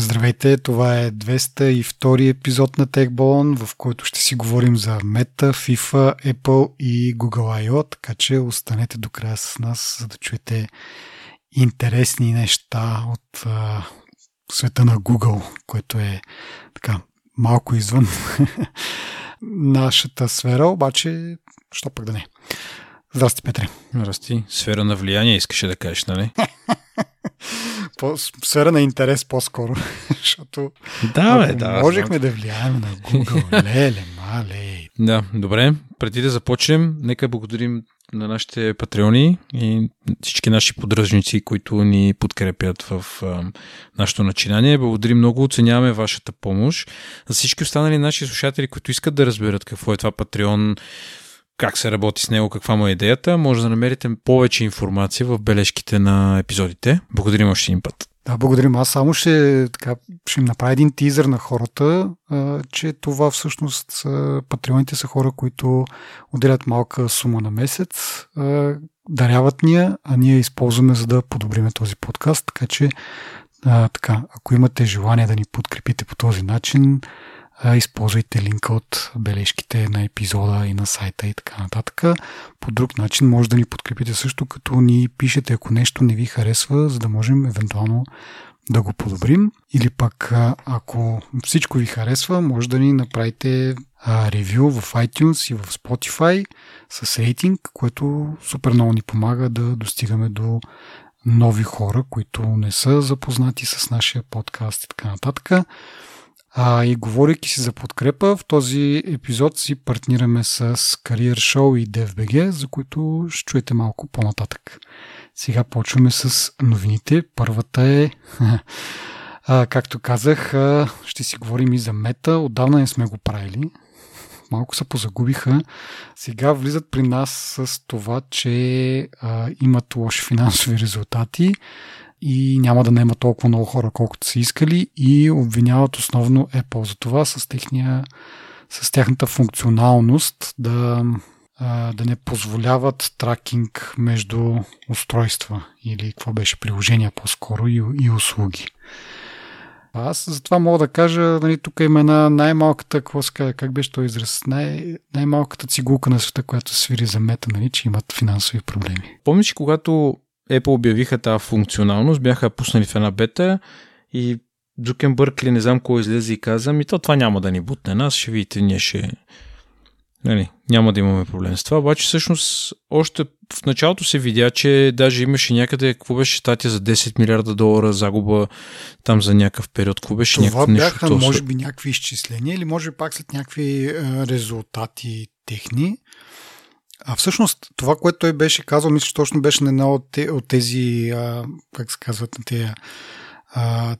Здравейте, това е 202 епизод на TechBone, в който ще си говорим за Meta, FIFA, Apple и Google I.O., така че останете до края с нас, за да чуете интересни неща от а, света на Google, което е така малко извън нашата сфера, обаче, що пък да не. Здрасти, Петре. Здрасти. Сфера на влияние искаше да кажеш, нали? по, сфера на интерес по-скоро. Защото да, бе, да. Можехме да влияем на Google. Леле, мале. Да, добре. Преди да започнем, нека благодарим на нашите патреони и всички наши поддръжници, които ни подкрепят в а, нашето начинание. Благодарим много, оценяваме вашата помощ. За всички останали наши слушатели, които искат да разберат какво е това Патреон, как се работи с него, каква му е идеята, може да намерите повече информация в бележките на епизодите. Благодарим още един път. Да, благодарим. Аз само ще, така, ще им направя един тизър на хората, а, че това всъщност са, патреоните са хора, които отделят малка сума на месец, а, даряват ни а ние използваме за да подобриме този подкаст, така че а, така, ако имате желание да ни подкрепите по този начин, използвайте линка от бележките на епизода и на сайта и така нататък. По друг начин може да ни подкрепите също, като ни пишете, ако нещо не ви харесва, за да можем евентуално да го подобрим. Или пък, ако всичко ви харесва, може да ни направите ревю в iTunes и в Spotify с рейтинг, което супер много ни помага да достигаме до нови хора, които не са запознати с нашия подкаст и така нататък. А, и говорейки си за подкрепа, в този епизод си партнираме с Career Show и DFBG, за които ще чуете малко по-нататък. Сега почваме с новините. Първата е, а, както казах, ще си говорим и за мета. Отдавна не сме го правили. Малко се позагубиха. Сега влизат при нас с това, че а, имат лоши финансови резултати и няма да наема толкова много хора, колкото са искали и обвиняват основно Apple за това с, техния, с тяхната функционалност да, да не позволяват тракинг между устройства или какво беше приложения по-скоро и, и услуги. Аз затова мога да кажа, нали, тук има една най-малката, какво как беше този израз, най- най-малката цигулка на света, която свири за мета, нали, че имат финансови проблеми. Помниш, когато Apple обявиха тази функционалност, бяха пуснали в една бета и Джукенбърг ли не знам кой излезе и каза, ми то това няма да ни бутне нас, ще видите, ние ще... Нали, няма да имаме проблем с това, обаче всъщност още в началото се видя, че даже имаше някъде, какво беше статия за 10 милиарда долара загуба там за някакъв период. Какво беше това някакво бяха, нещо? може би, някакви изчисления или може би пак след някакви резултати техни. А всъщност това, което той беше казал, мисля, точно беше на една от, от тези, а, как се казват, на тези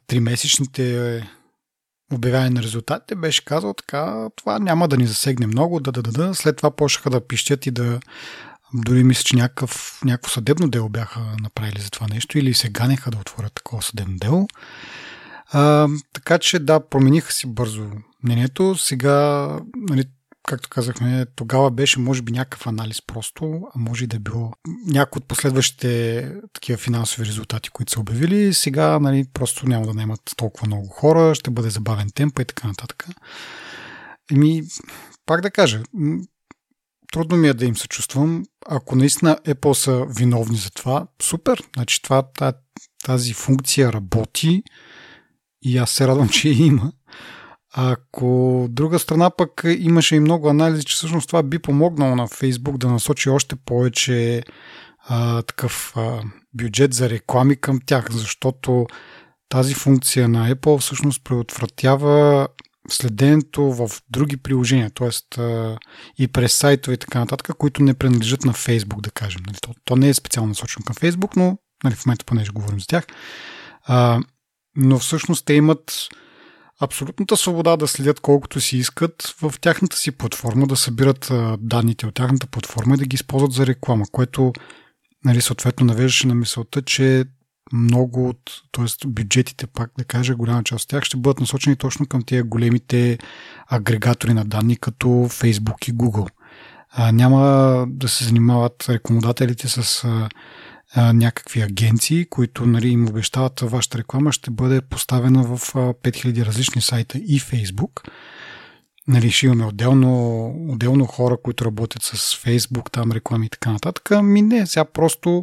тримесечните обявяване на резултатите, беше казал така, това няма да ни засегне много, да, да, да, да. След това почнаха да пищят и да дори мисля, че някакъв, някакво съдебно дело бяха направили за това нещо или се ганеха да отворят такова съдебно дело. А, така че да, промениха си бързо мнението. Сега нали, както казахме, тогава беше може би някакъв анализ просто, а може и да е било някои от последващите такива финансови резултати, които са обявили. Сега нали, просто няма да наемат толкова много хора, ще бъде забавен темп и така нататък. Еми, пак да кажа, трудно ми е да им се чувствам. Ако наистина Apple са виновни за това, супер. Значи това, тази функция работи и аз се радвам, че я има. Ако друга страна пък имаше и много анализи, че всъщност това би помогнало на Фейсбук да насочи още повече а, такъв а, бюджет за реклами към тях, защото тази функция на Apple всъщност преотвратява следенето в други приложения, т.е. и през сайтове и така нататък, които не принадлежат на Facebook, да кажем. Нали, то, то не е специално насочено към Facebook, но нали, в момента понеже говорим за тях. А, но всъщност те имат абсолютната свобода да следят колкото си искат в тяхната си платформа, да събират данните от тяхната платформа и да ги използват за реклама, което нали, съответно навеждаше на мисълта, че много от, т.е. бюджетите, пак да кажа, голяма част от тях ще бъдат насочени точно към тези големите агрегатори на данни, като Facebook и Google. А, няма да се занимават рекламодателите с а, а, някакви агенции, които нали, им обещават вашата реклама ще бъде поставена в а, 5000 различни сайта и Фейсбук. Нали, ще имаме отделно, отделно хора, които работят с Фейсбук, там реклами и така нататък. Ми не, сега просто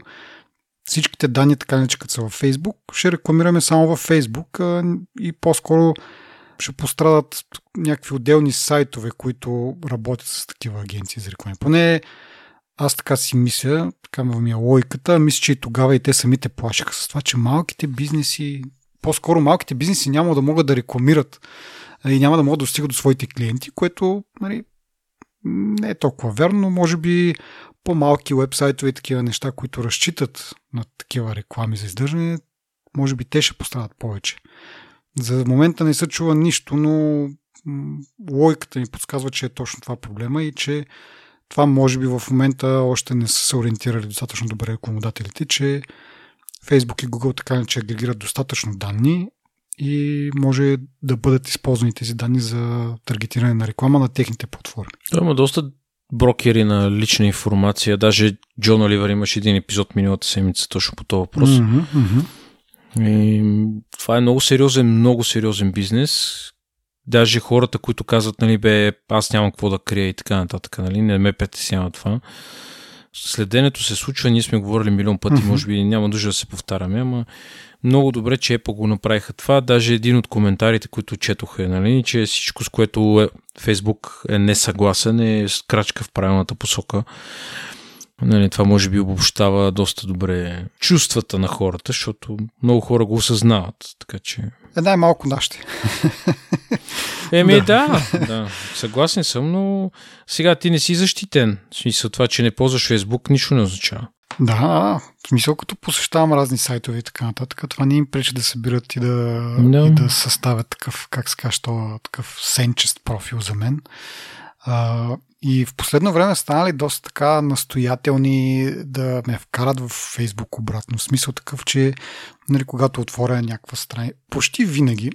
всичките данни, така не са във Фейсбук, ще рекламираме само във Фейсбук а, и по-скоро ще пострадат някакви отделни сайтове, които работят с такива агенции за реклами. Поне аз така си мисля, така ми е логиката, мисля, че и тогава и те самите плашаха с това, че малките бизнеси, по-скоро малките бизнеси няма да могат да рекламират и няма да могат да достигат до своите клиенти, което нали, не е толкова верно, но може би по-малки вебсайтове и такива неща, които разчитат на такива реклами за издържане, може би те ще пострадат повече. За момента не се чува нищо, но логиката ни подсказва, че е точно това проблема и че това може би в момента още не са се ориентирали достатъчно добре рекламодателите, че Facebook и Google така не че агрегират достатъчно данни и може да бъдат използвани тези данни за таргетиране на реклама на техните платформи. Да, има доста брокери на лична информация. Даже Джон Оливър имаше един епизод миналата седмица точно по този въпрос. Mm-hmm, mm-hmm. И, това е много сериозен, много сериозен бизнес. Даже хората, които казват, нали, бе, аз нямам какво да крия и така нататък, нали, не ме притеснява това. Следенето се случва, ние сме говорили милион пъти, mm-hmm. може би няма нужда да се повтаряме, ама много добре, че Apple го направиха това. Даже един от коментарите, които четох е, нали, че всичко, с което Facebook е несъгласен, е крачка в правилната посока. Нали, това може би обобщава доста добре чувствата на хората, защото много хора го осъзнават. Така че... Е, най-малко нашите. Еми да. да, да, съгласен съм, но сега ти не си защитен. В смисъл това, че не ползваш Фейсбук, нищо не означава. Да, в смисъл като посещавам разни сайтове и така нататък, това не им пречи да събират и да, no. и да съставят такъв, как се каже, такъв сенчест профил за мен. А, и в последно време станали доста така настоятелни да ме вкарат в Фейсбук обратно. В смисъл такъв, че нали, когато отворя някаква страница, почти винаги,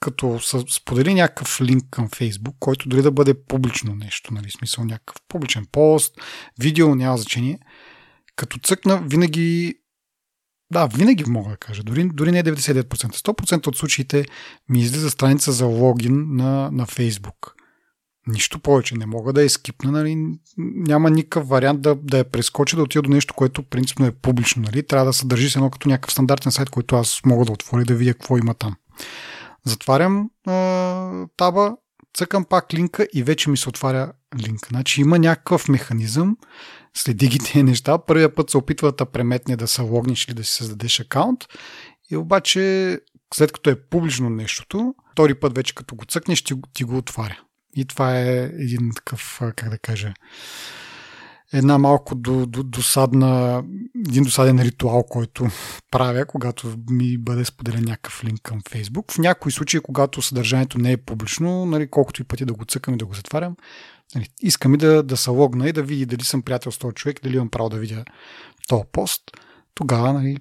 като сподели някакъв линк към Фейсбук, който дори да бъде публично нещо, нали, смисъл някакъв публичен пост, видео, няма значение, като цъкна, винаги да, винаги мога да кажа. Дори, дори не 99%. 100% от случаите ми излиза страница за логин на, на Facebook. Нищо повече. Не мога да я скипна. Нали? Няма никакъв вариант да, да я прескоча, да отида до нещо, което принципно е публично. Нали? Трябва да се държи с едно като някакъв стандартен сайт, който аз мога да отворя да видя какво има там. Затварям а, таба, цъкам пак линка и вече ми се отваря линк. Значи има някакъв механизъм, следи ги тези неща. Първия път се опитва да преметне да се логниш или да си създадеш акаунт и обаче след като е публично нещото, втори път вече като го цъкнеш ти, ти го отваря. И това е един такъв, как да кажа, една малко до, до, досадна, един досаден ритуал, който правя, когато ми бъде споделен някакъв линк към Facebook. В някои случаи, когато съдържанието не е публично, нали, колкото и пъти да го цъкам и да го затварям, нали, искам и да, да се логна и да види дали съм приятел с този човек, дали имам право да видя този пост. Тогава нали,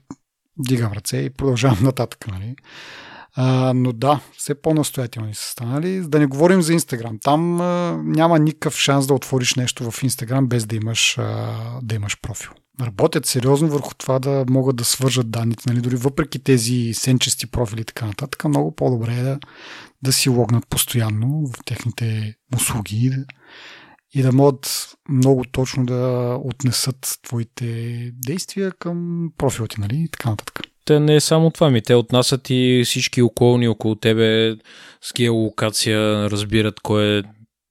дигам ръце и продължавам нататък. Нали. А, но да, все по-настоятелни са станали. Да не говорим за Инстаграм. Там а, няма никакъв шанс да отвориш нещо в Инстаграм без да имаш, а, да имаш профил. Работят сериозно върху това да могат да свържат данните. Нали? Дори въпреки тези сенчести профили и така нататък, много по-добре е да, да си логнат постоянно в техните услуги и да, могат много точно да отнесат твоите действия към профила ти, нали? И така нататък те не е само това ми. Те отнасят и всички околни около тебе с геолокация, разбират кой е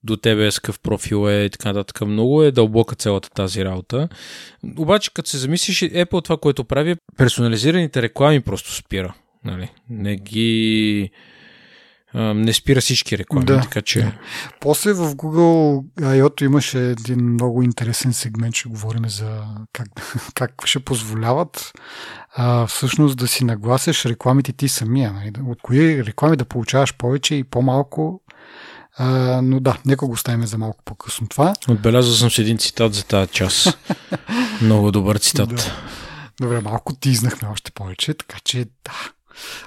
до тебе с какъв профил е и така нататък. Много е дълбока цялата тази работа. Обаче, като се замислиш, Apple това, което прави, персонализираните реклами просто спира. Нали? Не ги не спира всички реклами. Да, така че... Да. После в Google I.O. имаше един много интересен сегмент, ще говорим за как, как ще позволяват а, всъщност да си нагласяш рекламите ти самия. Нали? От кои реклами да получаваш повече и по-малко. А, но да, нека го оставим за малко по-късно това. Отбелязал съм си един цитат за тази час. много добър цитат. Да. Добре, малко тизнахме още повече, така че да,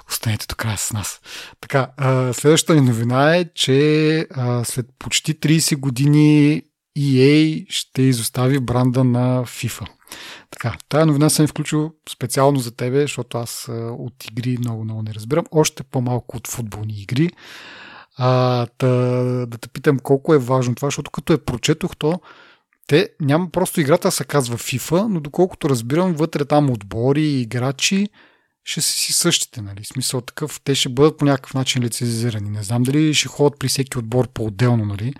Останете до края с нас. Така, следващата ни новина е, че след почти 30 години EA ще изостави бранда на FIFA, Така, тая новина съм включил специално за тебе, защото аз от игри много-много не разбирам. Още по-малко от футболни игри. А, да, да те питам колко е важно това, защото като е прочетох то, те няма просто играта се казва FIFA, но доколкото разбирам, вътре там отбори и играчи ще са си същите, нали? Смисъл такъв, те ще бъдат по някакъв начин лицензирани. Не знам дали ще ходят при всеки отбор по-отделно, нали?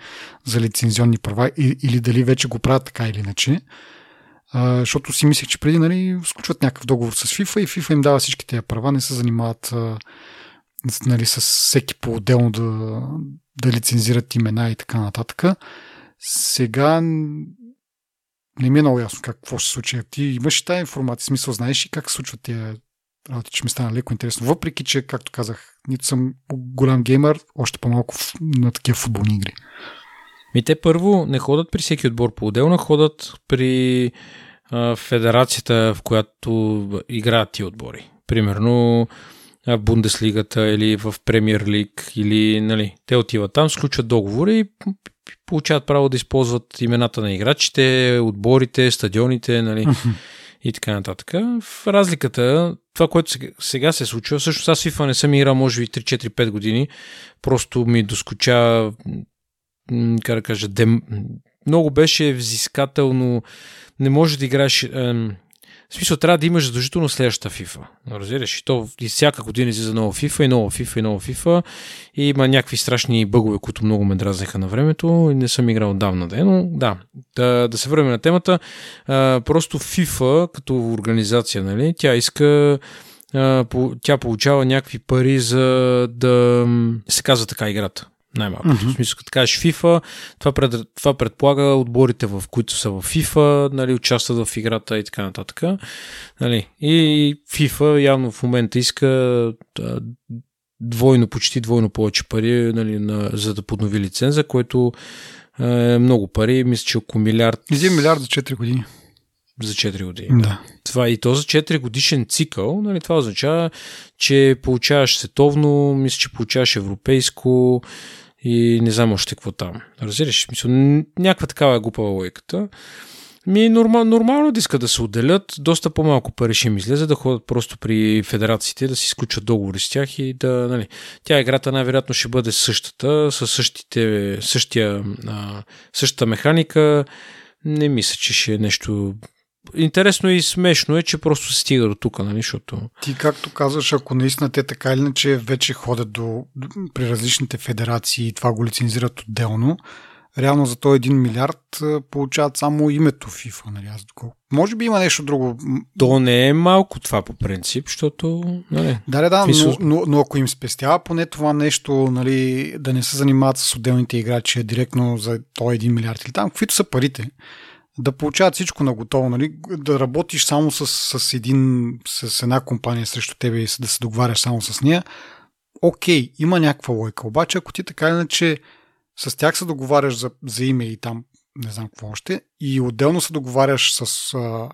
За лицензионни права или дали вече го правят така или иначе. А, защото си мислех, че преди нали, сключват някакъв договор с FIFA и FIFA им дава всички тези права, не се занимават а, нали, с всеки по-отделно да, да лицензират имена и така нататък. Сега не ми е много ясно какво ще се случи. Ти имаш тази информация, смисъл знаеш и как се случват тези работи, че ми стана леко интересно. Въпреки, че, както казах, нито съм голям геймер, още по-малко на такива футболни игри. Ми те първо не ходят при всеки отбор по-отделно, ходят при а, федерацията, в която играят ти отбори. Примерно Бундеслигата или в Премьер Лиг или нали, те отиват там, сключват договори и получават право да използват имената на играчите, отборите, стадионите, нали, и така нататък. В разликата, това, което сега се случва, всъщност аз FIFA не съм играл може би 3-4-5 години, просто ми доскоча, как да кажа, дем... много беше взискателно, не може да играеш, ем, в смисъл, трябва да имаш задължително следващата FIFA. Разбираш? И то и всяка година излиза нова FIFA и нова FIFA и нова FIFA. И има някакви страшни бъгове, които много ме дразнеха на времето. И не съм играл отдавна да Но да, да, да се върнем на темата. А, просто FIFA като организация, нали, тя иска тя получава някакви пари за да се казва така играта. Най-малко. Mm-hmm. В смисъл, като кажеш FIFA, това, пред, това предполага отборите, в които са в FIFA, нали, участват в играта и така нататък. Нали. И FIFA явно в момента иска двойно, почти двойно повече пари, нали, на, за да поднови лиценза, което е много пари. Мисля, че около милиард. 1 милиард за 4 години. За 4 години. Да. Това и то за 4 годишен цикъл, нали, това означава, че получаваш световно, мисля, че получаваш европейско и не знам още какво там. Разбираш? Мисля, някаква такава е глупава логиката. Ми е нормал, нормално да искат да се отделят, доста по-малко пари ще им излезе да ходят просто при федерациите, да си изключат договори с тях и да, нали, тя играта най-вероятно ще бъде същата, с същите, същия, а, същата механика. Не мисля, че ще е нещо интересно и смешно е, че просто се стига до тук, нали, защото... Ти както казваш, ако наистина те така или иначе вече ходят до, при различните федерации и това го лицензират отделно, реално за този 1 милиард получават само името FIFA. Нали? Аз Може би има нещо друго. То не е малко това по принцип, защото... Нали, да, да, да но, но, но, ако им спестява поне това нещо, нали, да не се занимават с отделните играчи, директно за този 1 милиард или там, каквито са парите, да получават всичко на готово, нали? да работиш само с, с, един, с една компания срещу тебе и да се договаряш само с нея, окей, има някаква лойка. Обаче, ако ти така иначе с тях се договаряш за, за име и там не знам какво още, и отделно се договаряш с а,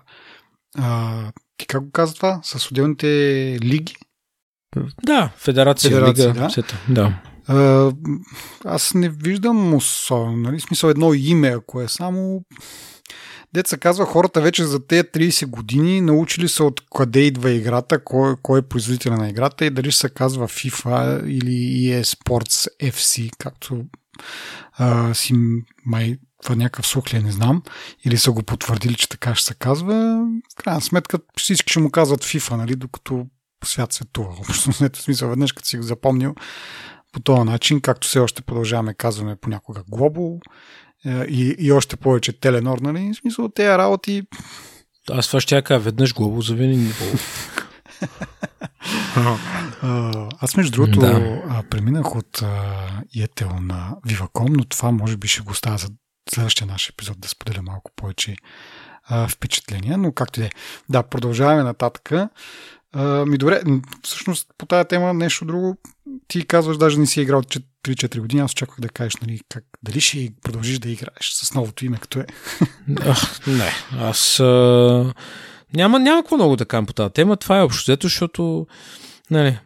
а, ти как го казва това? С отделните лиги? Да, федерация, федерация лига. Да. Сета, да. А, аз не виждам особено, нали? смисъл едно име, ако е само Деца казва, хората вече за тези 30 години научили се от къде идва играта, кой, кой е производител на играта и дали се казва FIFA или EA Sports FC, както а, си май това някакъв слух ли, е, не знам, или са го потвърдили, че така ще се казва. В крайна сметка всички ще му казват FIFA, нали, докато свят светува. Общо смисъл, веднъж като си го запомнил по този начин, както все още продължаваме казваме понякога Global, и, и още повече Теленор, нали? В смисъл, тези работи... Аз това ще кажа веднъж глобо, за винаги Аз между другото да. преминах от Етел на Viva.com, но това може би ще го оставя за следващия наш епизод да споделя малко повече а, впечатления, но както и да е. Да, продължаваме нататък. А, ми добре, всъщност по тази тема нещо друго. Ти казваш, даже не си играл 3-4 години, аз очаквах да кажеш, нали, как, дали ще продължиш да играеш с новото име, като е. Ах, не, аз а... няма, няма какво много да кажа по тази тема. Това е общо защото нали,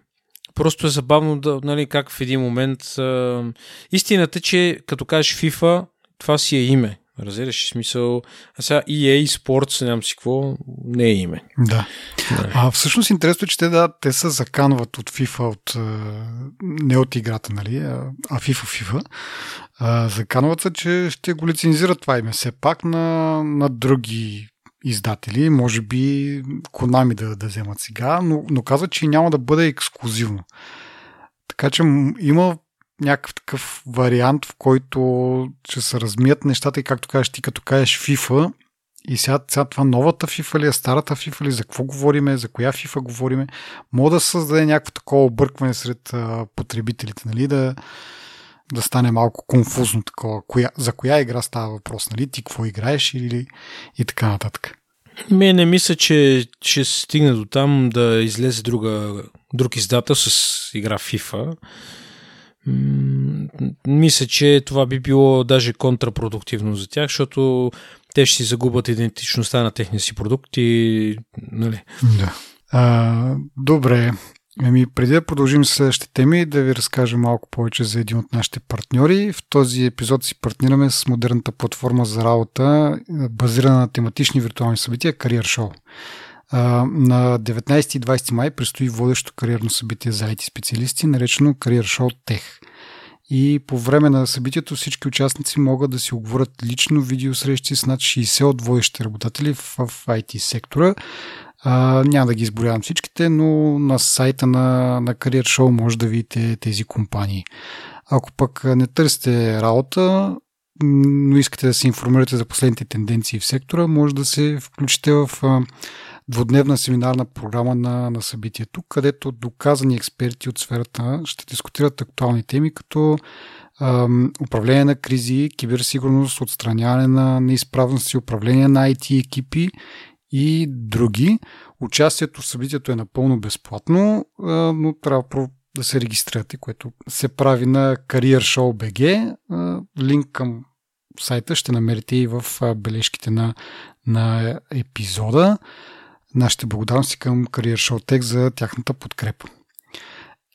просто е забавно да, нали, как в един момент а... истината е, че като кажеш FIFA, това си е име. Разделяш смисъл. А сега EA Sports, нямам си какво, не е име. Да. да. А всъщност интересно е, че те, да, те се заканват от FIFA, от, не от играта, нали, а FIFA FIFA. А, заканват се, че ще го лицензират това име. Все пак на, на други издатели, може би Konami да, да вземат сега, но, но казват, че няма да бъде ексклюзивно. Така че има някакъв такъв вариант, в който ще се размият нещата и както кажеш ти, като кажеш FIFA и сега, сега това новата FIFA ли е, старата FIFA ли, за какво говориме, за коя FIFA говориме, може да създаде някакво такова объркване сред а, потребителите, нали, да, да стане малко конфузно такова, коя, за коя игра става въпрос, нали, ти какво играеш или и така нататък. Ме не мисля, че ще стигне до там да излезе друга, друг издател с игра FIFA мисля, че това би било даже контрапродуктивно за тях, защото те ще си загубят идентичността на техния си продукт и... Нали? Да. А, добре. Ами, преди да продължим с следващите теми, да ви разкажа малко повече за един от нашите партньори. В този епизод си партнираме с модерната платформа за работа, базирана на тематични виртуални събития Career Show. На 19 и 20 май предстои водещо кариерно събитие за IT специалисти, наречено Career Show Tech. И по време на събитието всички участници могат да си оговорят лично видеосрещи с над 60 от водещите работатели в IT сектора. А, няма да ги изборявам всичките, но на сайта на, на Career Show може да видите тези компании. Ако пък не търсите работа, но искате да се информирате за последните тенденции в сектора, може да се включите в двудневна семинарна програма на, на събитието, където доказани експерти от сферата ще дискутират актуални теми, като ам, управление на кризи, киберсигурност, отстраняване на неизправности, управление на IT екипи и други. Участието в събитието е напълно безплатно, но трябва да се регистрирате, което се прави на Career Show BG. Линк към сайта ще намерите и в бележките на, на епизода нашите благодарности към Career Show Tech за тяхната подкрепа.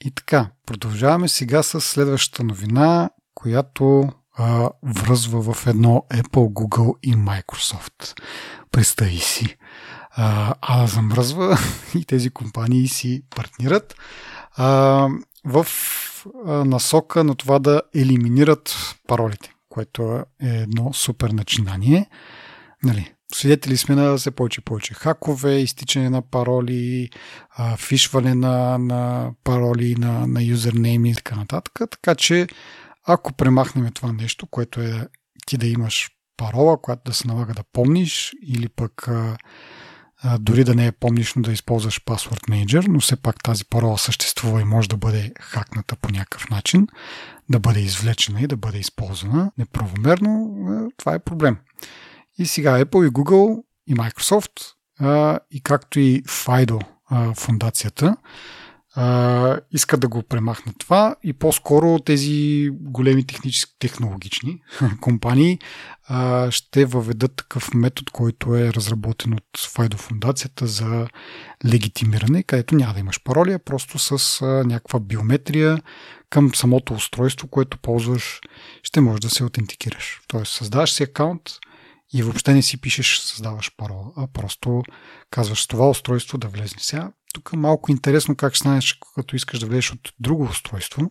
И така, продължаваме сега с следващата новина, която а, връзва в едно Apple, Google и Microsoft. Представи си. А, а да замръзва и тези компании си партнират а, в насока на това да елиминират паролите, което е едно супер начинание. Нали, свидетели сме на все повече и повече хакове, изтичане на пароли, фишване на, на пароли, на, на юзернейми и така нататък. Така че, ако премахнем това нещо, което е ти да имаш парола, която да се налага да помниш, или пък дори да не я помниш, но да използваш Password Manager, но все пак тази парола съществува и може да бъде хакната по някакъв начин, да бъде извлечена и да бъде използвана неправомерно, това е проблем. И сега Apple и Google и Microsoft а, и както и FIDO а, фундацията а, искат да го премахнат това и по-скоро тези големи технически, технологични компании а, ще въведат такъв метод, който е разработен от FIDO фундацията за легитимиране, където няма да имаш пароли, а просто с а, някаква биометрия към самото устройство, което ползваш, ще можеш да се аутентикираш. Тоест, създаваш си акаунт, и въобще не си пишеш, създаваш парола, а просто казваш това устройство да влезне. Сега, тук е малко интересно как знаеш, като искаш да влезеш от друго устройство.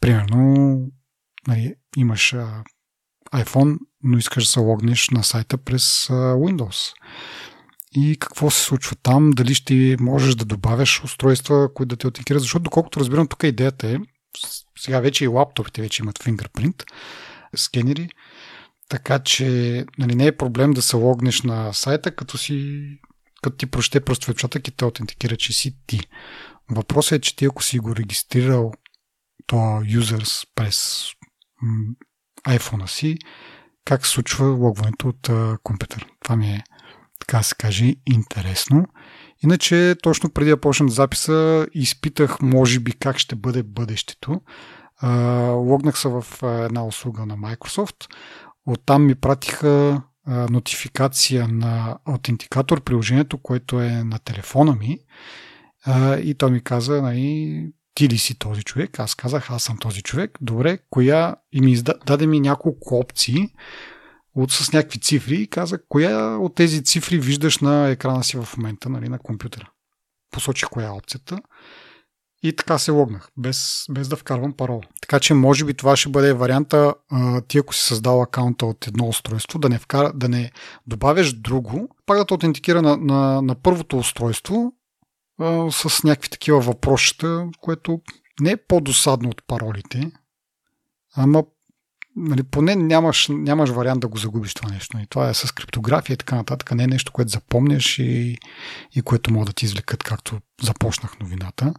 Примерно, нали, имаш а, iPhone, но искаш да се логнеш на сайта през а, Windows. И какво се случва там? Дали ще можеш да добавяш устройства, които да те аутентикират? Защото, доколкото разбирам, тук идеята е, сега вече и лаптопите вече имат фингърпринт, скенери, така че нали, не е проблем да се логнеш на сайта, като си като ти прочете просто отпечатък и те аутентикира, че си ти. Въпросът е, че ти ако си го регистрирал то юзърс през iPhone си, как се случва логването от а, компютър. Това ми е, така се каже, интересно. Иначе, точно преди да почнем записа, изпитах, може би, как ще бъде бъдещето. А, логнах се в една услуга на Microsoft. Оттам ми пратиха а, нотификация на аутентикатор, приложението, което е на телефона ми. А, и той ми каза, нали, ти ли си този човек? Аз казах, аз съм този човек. Добре, коя? И ми изда... даде ми няколко опции, от, с някакви цифри и каза, коя от тези цифри виждаш на екрана си в момента, нали, на компютъра. Посочи коя е опцията. И така се логнах, без, без да вкарвам парола. Така че може би това ще бъде варианта а, ти ако си създал акаунта от едно устройство, да не, вкара, да не добавяш друго, пак да те аутентикира на, на, на първото устройство а, с някакви такива въпросчета, което не е по-досадно от паролите, ама нали, поне нямаш, нямаш вариант да го загубиш това нещо. И това е с криптография и така нататък. Не е нещо, което запомняш и, и което могат да ти извлекат, както започнах новината.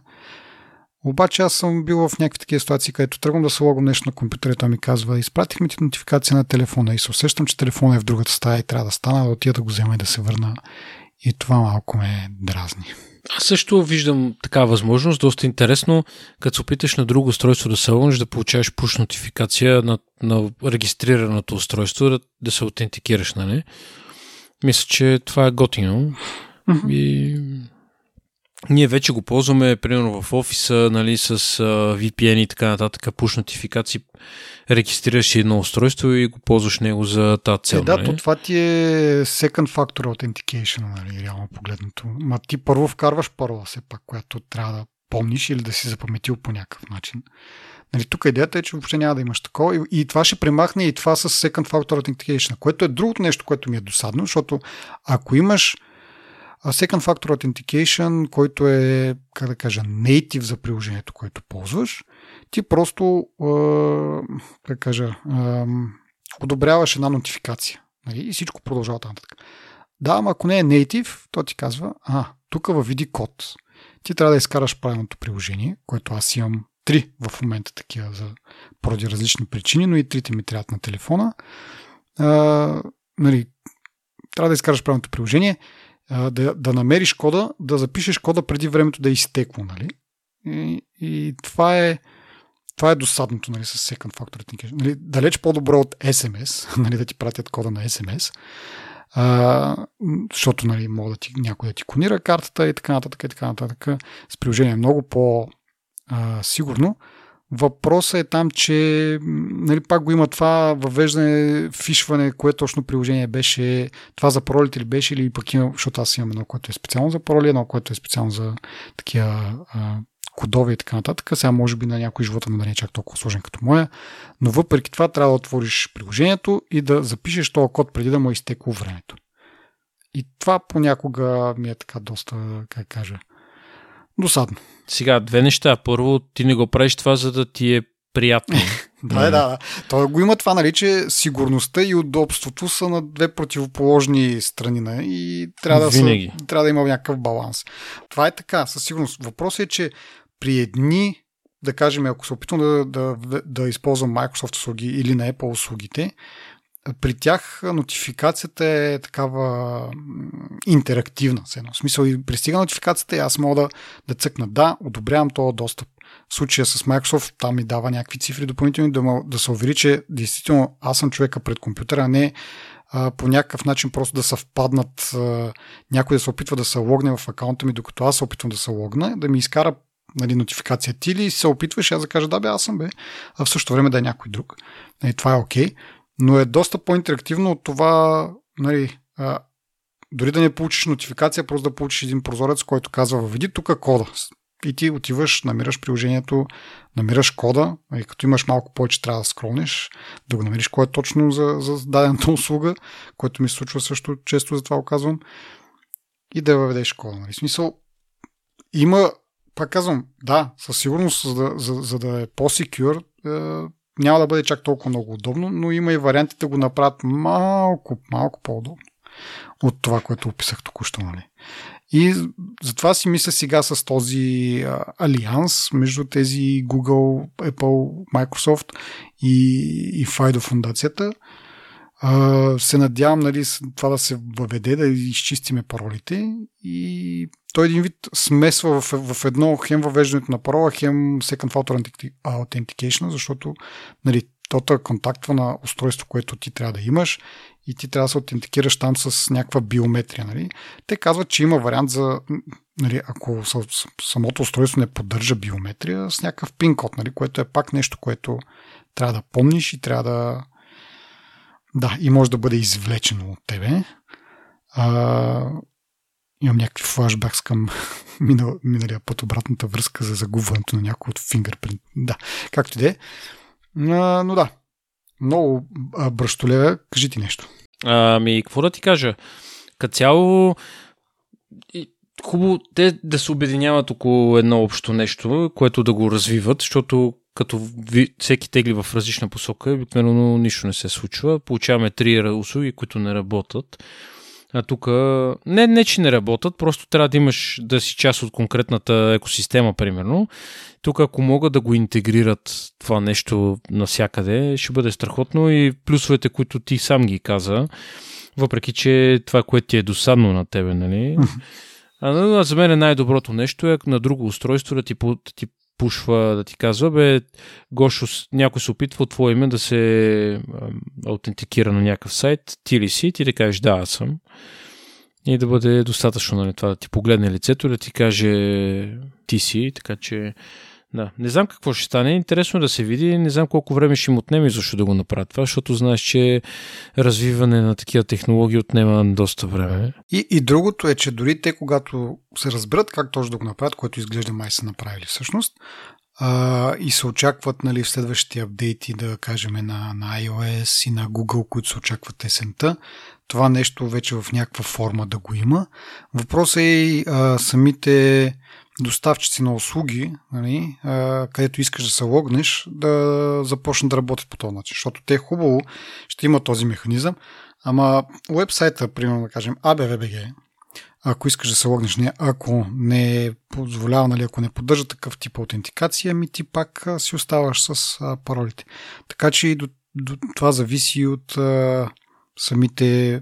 Обаче аз съм бил в някакви такива ситуации, където тръгвам да се логам нещо на компютъра и той ми казва, изпратихме ти нотификация на телефона и се усещам, че телефона е в другата стая и трябва да стана, да отида да го взема и да се върна. И това малко ме дразни. Аз също виждам такава възможност, доста интересно, като се опиташ на друго устройство да се логнеш, да получаваш пуш нотификация на, на регистрираното устройство, да, да се аутентикираш, нали? Мисля, че това е готино. Mm-hmm. И ние вече го ползваме, примерно в офиса, нали, с VPN и така нататък, push нотификации, регистрираш едно устройство и го ползваш него за тази цел. Е, да, нали? то това ти е second factor authentication, нали, реално погледнато. Ма ти първо вкарваш парола, все пак, която трябва да помниш или да си запаметил по някакъв начин. Нали, тук идеята е, че въобще няма да имаш такова. И, и това ще премахне и това с Second Factor Authentication, което е другото нещо, което ми е досадно, защото ако имаш Second Factor Authentication, който е, как да кажа, native за приложението, което ползваш, ти просто, как да кажа, одобряваш една нотификация. Нали? И всичко продължава там. Да, ама ако не е native, то ти казва, а, тук във види код. Ти трябва да изкараш правилното приложение, което аз имам три в момента такива за, поради различни причини, но и трите ми трябват на телефона. А, нали, трябва да изкараш правилното приложение да, да намериш кода, да запишеш кода преди времето да е изтекло, нали? И, и това е това е досадното нали, с Second Factor Authentication. Нали, далеч по-добро от SMS, нали, да ти пратят кода на SMS, а, защото нали, мога да ти, някой да ти клонира картата и така нататък и така нататък. С приложение е много по-сигурно. Въпросът е там, че нали, пак го има това въвеждане, фишване, кое точно приложение беше, това за паролите ли беше или пък има, защото аз имам едно, което е специално за пароли, едно, което е специално за такива а, кодове и така нататък. Сега може би на някой живота му да не е чак толкова сложен като моя, но въпреки това трябва да отвориш приложението и да запишеш този код преди да му е изтекло времето. И това понякога ми е така доста, как кажа, досадно. Сега, две неща. Първо, ти не го правиш това, за да ти е приятно. да, да, да. Той го има това, нали, че сигурността и удобството са на две противоположни страни нали, и трябва да, са, трябва да има някакъв баланс. Това е така, със сигурност. Въпросът е, че при едни, да кажем, ако се опитвам да, да, да използвам Microsoft услуги или на Apple услугите, при тях нотификацията е такава интерактивна. В смисъл и пристига нотификацията и аз мога да, да цъкна да, одобрявам този достъп. В случая с Microsoft там ми дава някакви цифри допълнителни да, да се увери, че действително аз съм човека пред компютъра, а не а, по някакъв начин просто да съвпаднат а, някой да се опитва да се логне в акаунта ми, докато аз се опитвам да се логна, да ми изкара нали, нотификация ти или се опитваш аз да кажа да бе, аз съм бе, а в същото време да е някой друг. Нали, това е окей. Okay но е доста по-интерактивно от това, нали, а, дори да не получиш нотификация, просто да получиш един прозорец, който казва, въведи тук кода. И ти отиваш, намираш приложението, намираш кода, и като имаш малко повече, трябва да скролнеш, да го намериш кой е точно за, за дадената услуга, което ми се случва също често, затова го казвам, и да въведеш кода. Нали? Смисъл, има, пак казвам, да, със сигурност, за да, за, за да е по-секюр, е, няма да бъде чак толкова много удобно, но има и варианти да го направят малко, малко по-удобно от това, което описах току-що. Нали? И затова си мисля сега с този алианс между тези Google, Apple, Microsoft и, и FIDO фундацията. Се надявам нали, това да се въведе, да изчистиме паролите и той един вид смесва в, в едно хем въвеждането на парола, хем Second Factor Authentication, защото нали, тота контактва на устройство, което ти трябва да имаш и ти трябва да се аутентикираш там с някаква биометрия. Нали. Те казват, че има вариант за, нали, ако самото устройство не поддържа биометрия, с някакъв пин код, нали, което е пак нещо, което трябва да помниш и трябва да Да, и може да бъде извлечено от тебе. А, имам някакви флашбакс към минал, миналия път обратната връзка за загубването на някой от фингърпринт. Да, както и да е. Но да, много бръщолева. Кажи ти нещо. Ами, какво да ти кажа? Като цяло, хубаво те да се обединяват около едно общо нещо, което да го развиват, защото като всеки тегли в различна посока, обикновено нищо не се случва. Получаваме три услуги, които не работят. А тук не, не, че не работят, просто трябва да имаш да си част от конкретната екосистема, примерно. Тук, ако могат да го интегрират това нещо навсякъде, ще бъде страхотно и плюсовете, които ти сам ги каза, въпреки че това, което ти е досадно на тебе, нали? А, за мен е най-доброто нещо е на друго устройство да ти, ти пушва, да ти казва, бе, Гошо, някой се опитва от твое име да се аутентикира на някакъв сайт, ти ли си, ти да кажеш да, аз съм. И да бъде достатъчно нали, това да ти погледне лицето, да ти каже ти си, така че да, не знам какво ще стане. Интересно е да се види. Не знам колко време ще им отнеме защо да го направят това, защото знаеш, че развиване на такива технологии отнема доста време. И, и другото е, че дори те, когато се разберат как точно да го направят, което изглежда май са направили всъщност, а, и се очакват нали, в следващите апдейти, да кажем на, на iOS и на Google, които се очакват есента, това нещо вече в някаква форма да го има. Въпросът е и а, самите доставчици на услуги, нали, където искаш да се логнеш, да започнат да работят по този начин. Защото те хубаво ще има този механизъм, ама уебсайта, примерно да кажем ABVBG, ако искаш да се логнеш, не, ако не е позволява, нали, ако не поддържа такъв тип аутентикация, ми ти пак си оставаш с паролите. Така че и до, до, това зависи от а, самите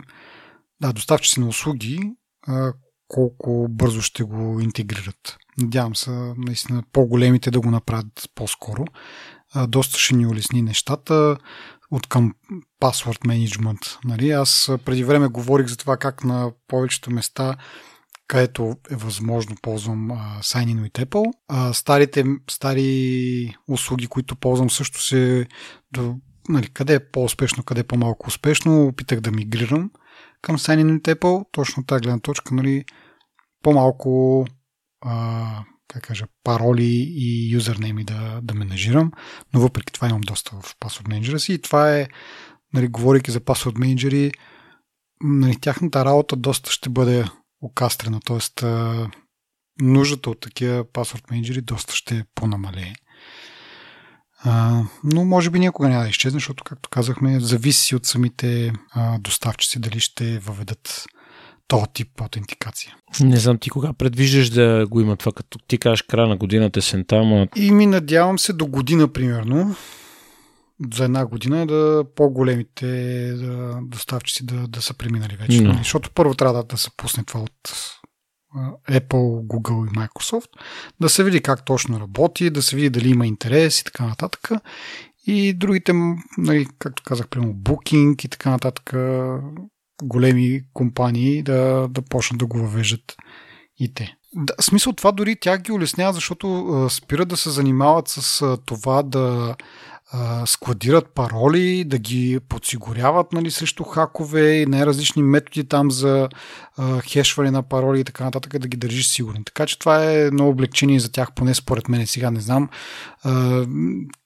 да, доставчици на услуги, а, колко бързо ще го интегрират. Надявам се наистина по-големите да го направят по-скоро. Доста ще ни улесни нещата от към password management. Нали? Аз преди време говорих за това как на повечето места където е възможно, ползвам uh, Sign-in with Apple. А, старите стари услуги, които ползвам, също се до, нали, къде е по-успешно, къде е по-малко успешно, опитах да мигрирам към Sign-in with Apple. Точно тази гледна точка, нали, по-малко а, как кажа, пароли и юзернейми да, да менажирам, но въпреки това имам доста в Password Manager си и това е, нали, говорейки за Password Manager, нали, тяхната работа доста ще бъде окастрена, т.е. нуждата от такива Password Manager доста ще по-намалее. А, но може би никога няма да изчезне, защото, както казахме, зависи от самите а, доставчици дали ще въведат този тип аутентикация. Не знам ти кога предвиждаш да го има това, като ти кажеш края на годината, есента, ама... И ми надявам се до година, примерно, за една година да по-големите да, доставчици да, да са преминали вече. No. Нали? Защото първо трябва да, да се пусне това от Apple, Google и Microsoft, да се види как точно работи, да се види дали има интерес и така нататък. И другите, нали, както казах, примерно Booking и така нататък, големи компании да, да почнат да го въвеждат и те. Да, в смисъл това дори тя ги улеснява, защото а, спират да се занимават с а, това да а, складират пароли, да ги подсигуряват нали, срещу хакове и най-различни методи там за а, хешване на пароли и така нататък, да ги държиш сигурни. Така че това е едно облегчение за тях, поне според мен. Сега не знам а,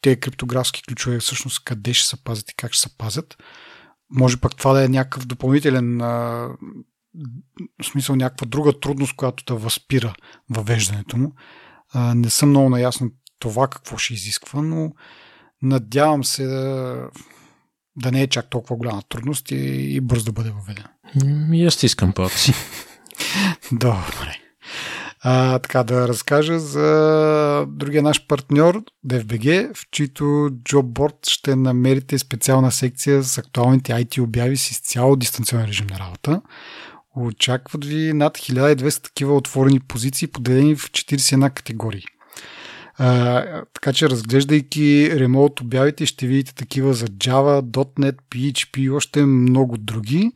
те криптографски ключове всъщност къде ще се пазят и как ще се пазят може пък това да е някакъв допълнителен а, в смисъл някаква друга трудност, която да възпира въвеждането му. А, не съм много наясно това какво ще изисква, но надявам се да, да не е чак толкова голяма трудност и, и бързо да бъде въведен. И аз искам пак си. Добре. А, така да разкажа за другия наш партньор, DFBG, в чието джобборд ще намерите специална секция с актуалните IT обяви с изцяло дистанционен режим на работа. Очакват ви над 1200 такива отворени позиции, поделени в 41 категории. А, така че разглеждайки ремонт обявите ще видите такива за Java, .NET, PHP и още много други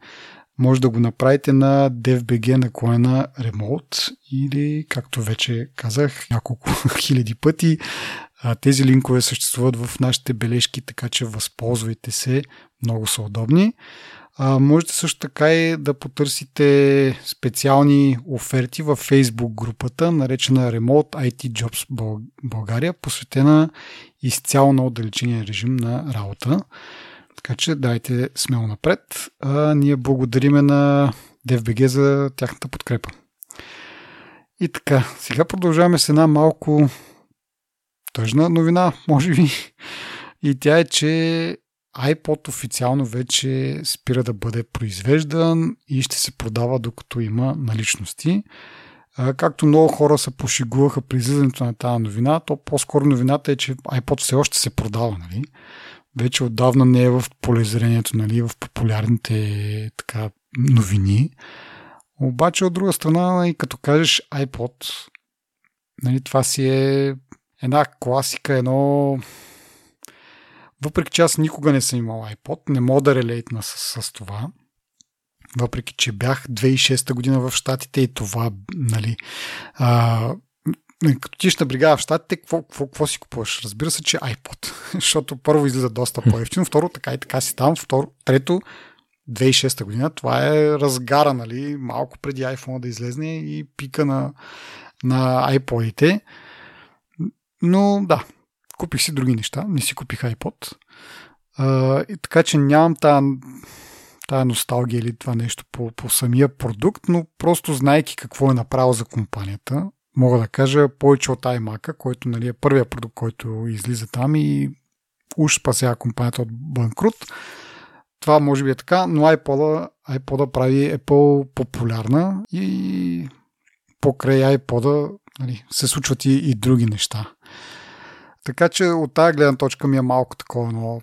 може да го направите на DFBG наклона Remote или, както вече казах няколко хиляди пъти, тези линкове съществуват в нашите бележки, така че възползвайте се. Много са удобни. А, можете също така и да потърсите специални оферти в Facebook групата, наречена Remote IT Jobs България, посветена изцяло на отдалечения режим на работа. Така че дайте смело напред. А, ние благодариме на DFBG за тяхната подкрепа. И така, сега продължаваме с една малко тъжна новина, може би. И тя е, че iPod официално вече спира да бъде произвеждан и ще се продава докато има наличности. Както много хора се пошигуваха при излизането на тази новина, то по-скоро новината е, че iPod все още се продава. Нали? Вече отдавна не е в полезрението, нали? в популярните така, новини. Обаче от друга страна, и като кажеш iPod, нали, това си е една класика, едно въпреки че аз никога не съм имал iPod, не мога да релейтна с, с това. Въпреки, че бях 2006 година в Штатите и това, нали, а, като тиш на бригада в Штатите, какво, какво, какво си купуваш? Разбира се, че iPod, защото първо излиза доста по-ефтино, второ така и така си там, второ, трето, 2006 година, това е разгара, нали, малко преди iPhone да излезне и пика на, на iPod-ите. Но да, купих си други неща, не си купих iPod. А, и така че нямам тази тая носталгия или това нещо по, по самия продукт, но просто знайки какво е направил за компанията, мога да кажа повече от iMac, който нали, е първият продукт, който излиза там и уж спасява компанията от банкрут. Това може би е така, но iPod, iPod прави Apple популярна и покрай iPod нали, се случват и, и други неща. Така че от тази гледна точка ми е малко такова, но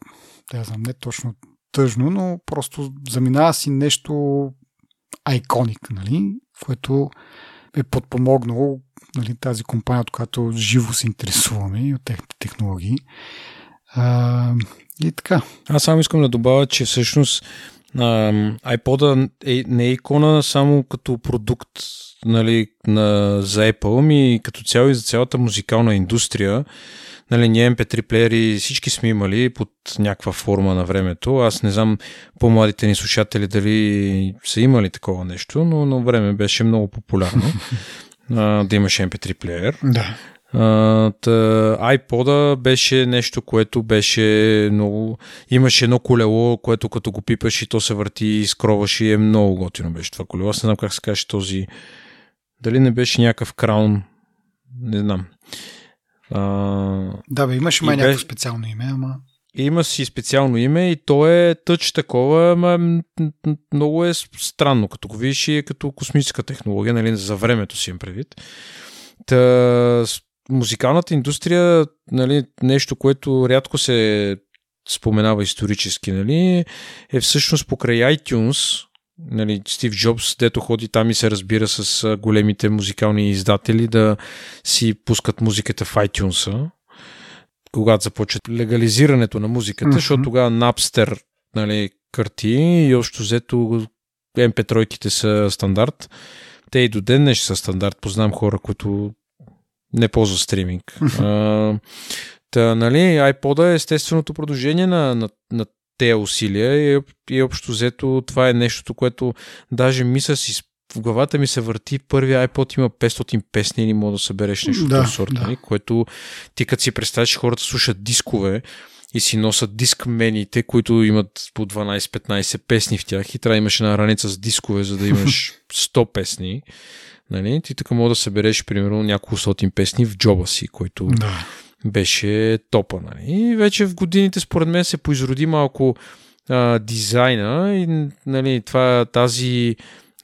да знам, не точно тъжно, но просто заминава си нещо айконик, нали, което е подпомогнало нали, тази компания, от която живо се интересуваме и от техните технологии. А, и така. Аз само искам да добавя, че всъщност iPod е, не е икона само като продукт нали, на, за Apple, ми като цяло и за цялата музикална индустрия нали, ние MP3 плеери всички сме имали под някаква форма на времето. Аз не знам по-младите ни слушатели дали са имали такова нещо, но на време беше много популярно а, да имаш MP3 плеер. Да. Uh, iPod беше нещо, което беше много... Имаше едно колело, което като го пипаш и то се върти и скроваш и е много готино беше това колело. Аз не знам как се каже този... Дали не беше някакъв краун? Не знам. А, да, бе, имаше май някакво специално име, ама... Има си специално име и то е тъч такова, ама много е странно, като го видиш и е като космическа технология, нали, за времето си им предвид. Та, музикалната индустрия, нали, нещо, което рядко се споменава исторически, нали, е всъщност покрай iTunes, нали, Стив Джобс, дето ходи там и се разбира с големите музикални издатели да си пускат музиката в iTunes, когато започват легализирането на музиката, mm-hmm. защото тогава Napster нали, карти и още взето MP3-ките са стандарт. Те и до ден не са стандарт. Познавам хора, които не ползват стриминг. Mm-hmm. та, нали, iPod е естественото продължение на, на, на тези усилия и, и общо взето това е нещото, което даже мисля си в главата ми се върти първия iPod има 500 песни или мога да събереш нещо да, от сорта, да. Което ти като си представиш, хората слушат дискове и си носят дискмените, които имат по 12-15 песни в тях и трябва да имаш една раница с дискове, за да имаш 100 песни. Нали? Ти така мога да събереш примерно няколко сотин песни в джоба си, който да беше топа. Нали? И вече в годините, според мен, се поизроди малко а, дизайна и нали, това, тази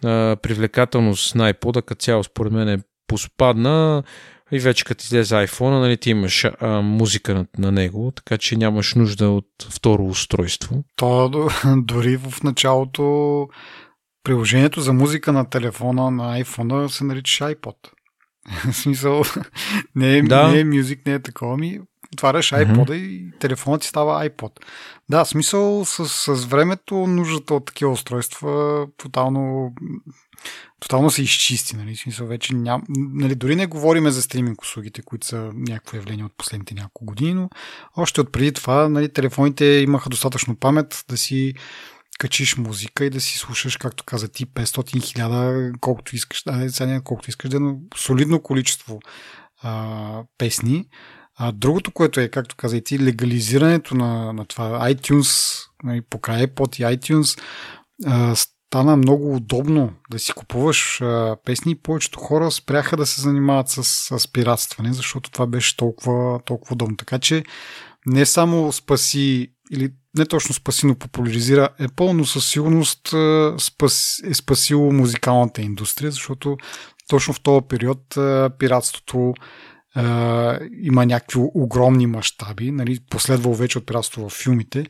а, привлекателност на iPod като цяло, според мен, е поспадна. И вече като излезе iPhone, нали, ти имаш а, музика на, на него, така че нямаш нужда от второ устройство. То дори в началото приложението за музика на телефона на iPhone се нарича iPod. В смисъл, не е, да. не е мюзик, не е такова ми. Отваряш mm-hmm. iPod и телефонът ти става iPod. Да, смисъл с, с времето нуждата от такива устройства тотално тотално се изчисти. Нали? Смисъл, вече ням, нали, дори не говориме за стриминг услугите, които са някакво явление от последните няколко години, но още от преди това нали, телефоните имаха достатъчно памет да си качиш музика и да си слушаш, както каза ти, 500 хиляда, колкото искаш, сега не колкото искаш, да, но солидно количество а, песни. А другото, което е, както каза и ти, легализирането на, на това iTunes, нали, покрай iPod и iTunes, а, стана много удобно да си купуваш а, песни. Повечето хора спряха да се занимават с, с пиратстване, защото това беше толкова, толкова удобно. Така че не само спаси или не точно спаси, но популяризира Apple, но със сигурност спас, е спасило музикалната индустрия, защото точно в този период пиратството има някакви огромни мащаби. Нали, последвало вече от пиратство в филмите,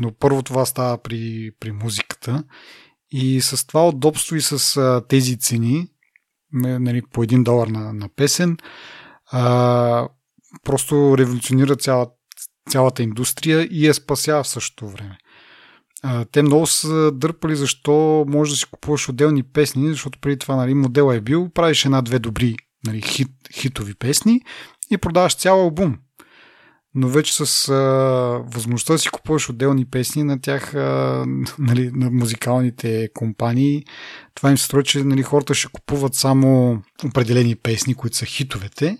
но първо това става при, при музиката. И с това удобство и с а, тези цени, нали, по един долар на, на песен, а, просто революционира цяла, цялата индустрия и я спасява в същото време. А, те много са дърпали защо може да си купуваш отделни песни, защото преди това нали, модела е бил, правиш една-две добри нали, хит, хитови песни и продаваш цял албум. Но вече с а, възможността да си купуваш отделни песни на тях, а, нали, на музикалните компании, това им се струва, че нали, хората ще купуват само определени песни, които са хитовете,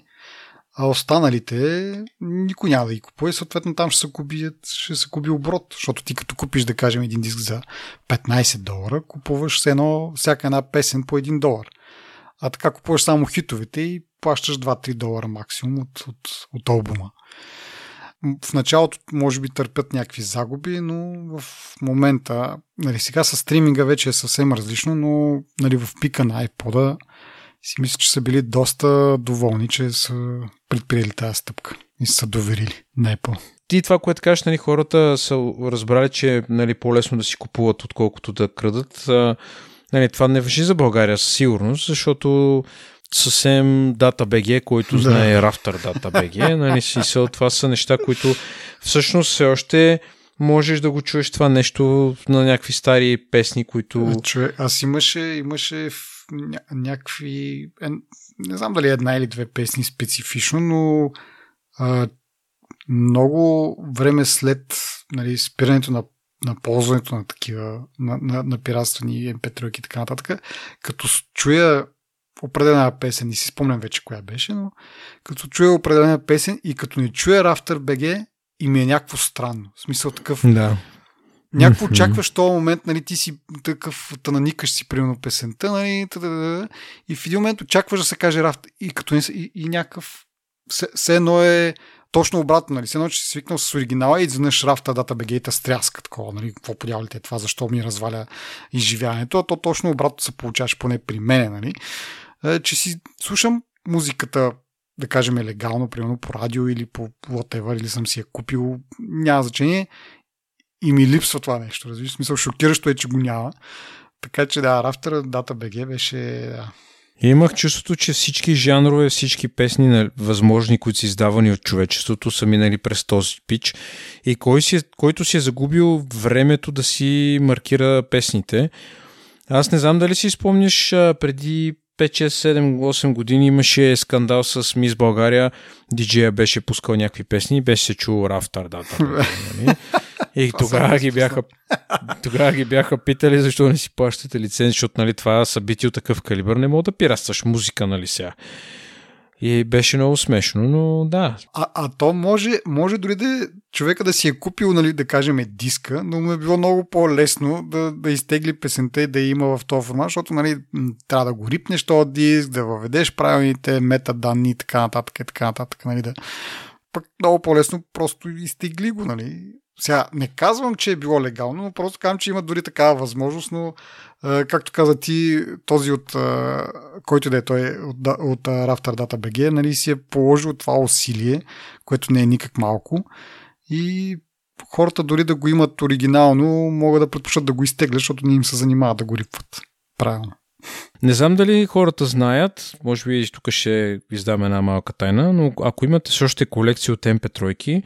а останалите никой няма да ги купува и съответно там ще се куби, ще се куби оборот, защото ти като купиш, да кажем, един диск за 15 долара, купуваш едно, всяка една песен по 1 долар. А така купуваш само хитовете и плащаш 2-3 долара максимум от, от, от албума. В началото може би търпят някакви загуби, но в момента, нали, сега с стриминга вече е съвсем различно, но нали, в пика на iPod си мисля, че са били доста доволни, че са предприели тази стъпка и са доверили на Apple. Ти това, което кажеш, нали, хората са разбрали, че е нали, по-лесно да си купуват, отколкото да крадат. Нали, това не въжи за България със сигурност, защото съвсем DataBG, който да. знае Rafter DataBG, нали, си, това са неща, които всъщност все още можеш да го чуеш това нещо на някакви стари песни, които... Човек, аз имаше, имаше ня, някакви... Е, не знам дали една или две песни специфично, но а, много време след нали, спирането на, на ползването на такива, на, на, на пиратствени MP3 и така нататък, като чуя определена песен, и си спомням вече коя беше, но като чуя определена песен и като не чуя Rafter BG, и ми е някакво странно. В смисъл такъв. Да. Някакво очакваш този момент, нали, ти си такъв, та наникаш си, примерно, песента, нали, и в един момент очакваш да се каже Рафт, и като не, и, и някакъв, все, едно е точно обратно, нали, все едно, че си свикнал с оригинала и изведнъж Рафта дата бегейта стряска такова, нали, какво подявалите това, защо ми разваля изживяването, а то точно обратно се получаваш поне при мене, нали, е, че си слушам музиката да кажем легално, примерно по радио или по whatever, или съм си я купил, няма значение и ми липсва това нещо. Разбираш, смисъл, шокиращо е, че го няма. Така че да, Рафтера дата БГ беше... Да. Имах чувството, че всички жанрове, всички песни, възможни, които са издавани от човечеството, са минали през този пич. И кой си, е, който си е загубил времето да си маркира песните. Аз не знам дали си спомняш преди 5, 6, 7, 8 години имаше скандал с Мис България. Диджея беше пускал някакви песни, беше се чул Рафтар дата. Нали? И тогава ги, бяха, тогава ги бяха питали защо не си плащате лиценз, защото нали, това събитие от такъв калибър не мога да пирастваш музика, нали сега. И беше много смешно, но да. А, а то може, може дори да човека да си е купил, нали, да кажем, диска, но му е било много по-лесно да, да изтегли песента и да я има в този формат, защото нали, трябва да го рипнеш този диск, да въведеш правилните метаданни и така нататък, и така нататък, нали, да пък много по-лесно просто изтегли го, нали. Сега, не казвам, че е било легално, но просто казвам, че има дори такава възможност, но както каза ти, този от който да е той от, от Rafter BG, нали, си е положил това усилие, което не е никак малко и хората дори да го имат оригинално, могат да предпочитат да го изтеглят, защото не им се занимават да го рипват. Правилно. Не знам дали хората знаят, може би тук ще издам една малка тайна, но ако имате също още колекция от MP3,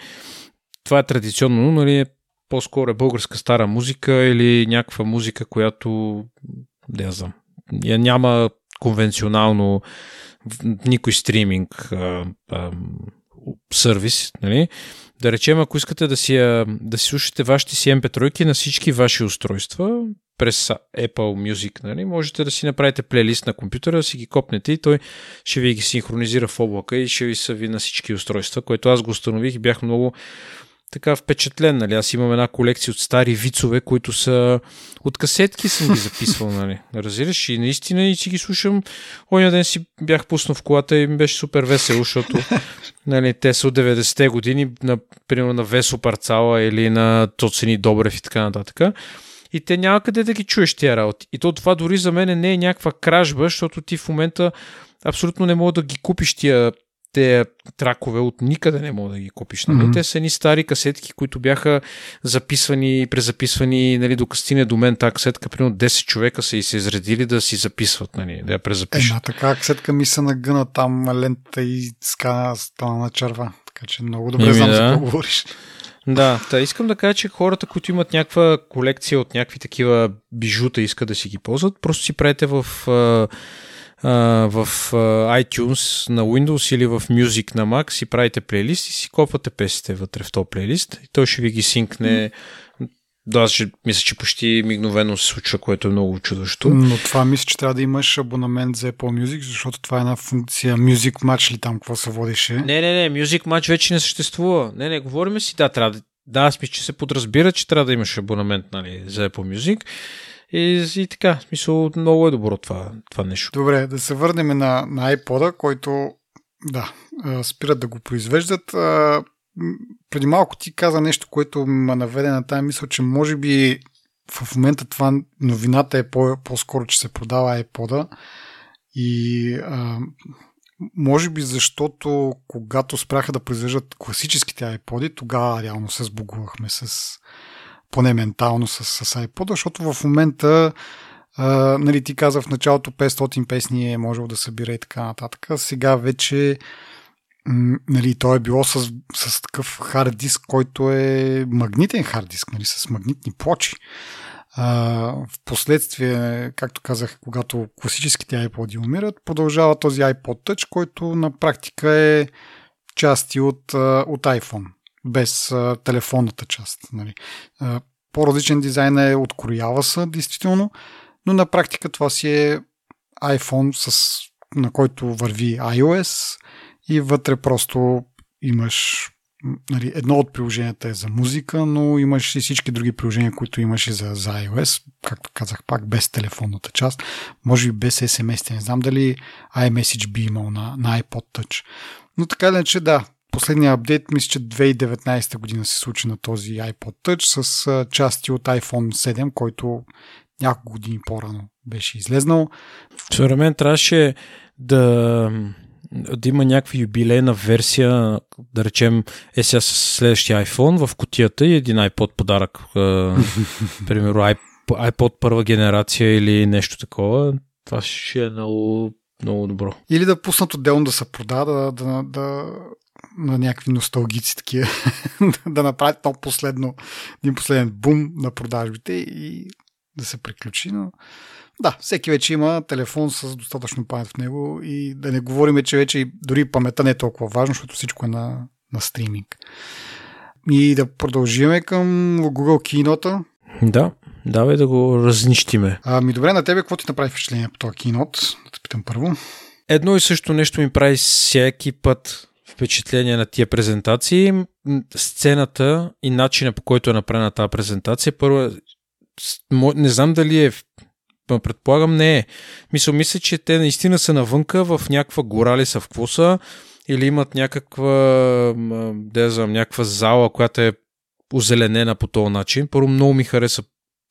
това е традиционно, нали, по-скоро е българска стара музика или някаква музика, която, да я знам, я няма конвенционално никой стриминг а, а, сервис, нали? Да речем, ако искате да си, да си слушате вашите си MP3 на всички ваши устройства през Apple Music, нали? можете да си направите плейлист на компютъра, да си ги копнете и той ще ви ги синхронизира в облака и ще ви са ви на всички устройства, което аз го установих и бях много така впечатлен. Нали? Аз имам една колекция от стари вицове, които са от касетки съм ги записвал. Нали? Разбираш? И наистина и си ги слушам. Оня ден си бях пуснал в колата и ми беше супер весело, защото нали, те са от 90-те години, на, примерно на Весо Парцала или на Тоцени Добрев и така нататък. И те няма къде да ги чуеш тия работи. И то това дори за мен не е някаква кражба, защото ти в момента абсолютно не мога да ги купиш тия те тракове от никъде не мога да ги купиш. Нали? Mm-hmm. Те са ни стари касетки, които бяха записвани, презаписвани, нали, докато стигне до мен тази касетка, примерно 10 човека са и се изредили да си записват, нали, да я презапишат. Една така касетка ми се нагъна там лента и скана стана на черва. Така че много добре Еми, знам да. за какво говориш. Да, та искам да кажа, че хората, които имат някаква колекция от някакви такива бижута, искат да си ги ползват, просто си правите в в iTunes на Windows или в Music на Mac си правите плейлист и си копвате песите вътре в този плейлист и той ще ви ги синкне да, аз ще, мисля, че почти мигновено се случва, което е много чудощо. Но това мисля, че трябва да имаш абонамент за Apple Music, защото това е една функция Music Match ли там, какво се водише. Не, не, не, Music Match вече не съществува. Не, не, говорим си, да, трябва да, да, аз мисля, че се подразбира, че трябва да имаш абонамент нали, за Apple Music. И, и така, в смисъл, много е добро това, това нещо. Добре, да се върнем на, на iPod, който, да, спират да го произвеждат. Преди малко ти каза нещо, което ме наведе на тази мисъл, че може би в момента това новината е по- по-скоро, че се продава iPod и а, може би защото когато спряха да произвеждат класическите iPod, тогава реално се сбогувахме с поне ментално с, с iPod, защото в момента а, нали, ти каза в началото 500 песни е можел да събира и така нататък. Сега вече нали, то е било с, с такъв хард диск, който е магнитен хард диск, нали, с магнитни плочи. в последствие, както казах, когато класическите iPod умират, продължава този iPod Touch, който на практика е части от, от iPhone без а, телефонната част. Нали. А, по-различен дизайн е, откроява се, действително, но на практика това си е iPhone, с, на който върви iOS и вътре просто имаш нали, едно от приложенията е за музика, но имаш и всички други приложения, които имаш и за, за iOS, както казах пак, без телефонната част, може и без SMS. Не знам дали iMessage би имал на, на iPod Touch. Но така иначе, да, Последния апдейт мисля, че 2019 година се случи на този iPod Touch с части от iPhone 7, който няколко години по-рано беше излезнал. Според мен трябваше да, да има някаква юбилейна версия, да речем, е сега с следващия iPhone в котията и един iPod подарък. примерно iPod първа генерация или нещо такова. Това ще е много, много добро. Или да пуснат отделно да се продава, да, да, да на някакви носталгици такива, да направят то последно, един последен бум на продажбите и да се приключи. Но да, всеки вече има телефон с достатъчно памет в него и да не говорим, че вече дори памета не е толкова важно, защото всичко е на, на стриминг. И да продължиме към Google Keynote. Да, давай да го разнищиме. Ами добре, на тебе какво ти направи впечатление по този Keynote? Да те питам първо. Едно и също нещо ми прави всеки път, впечатление на тия презентации. Сцената и начина по който е направена тази презентация, първо, не знам дали е предполагам не е. Мисля, мисля, че те наистина са навънка в някаква гора ли са в са или имат някаква, да знам, някаква зала, която е озеленена по този начин. Първо много ми хареса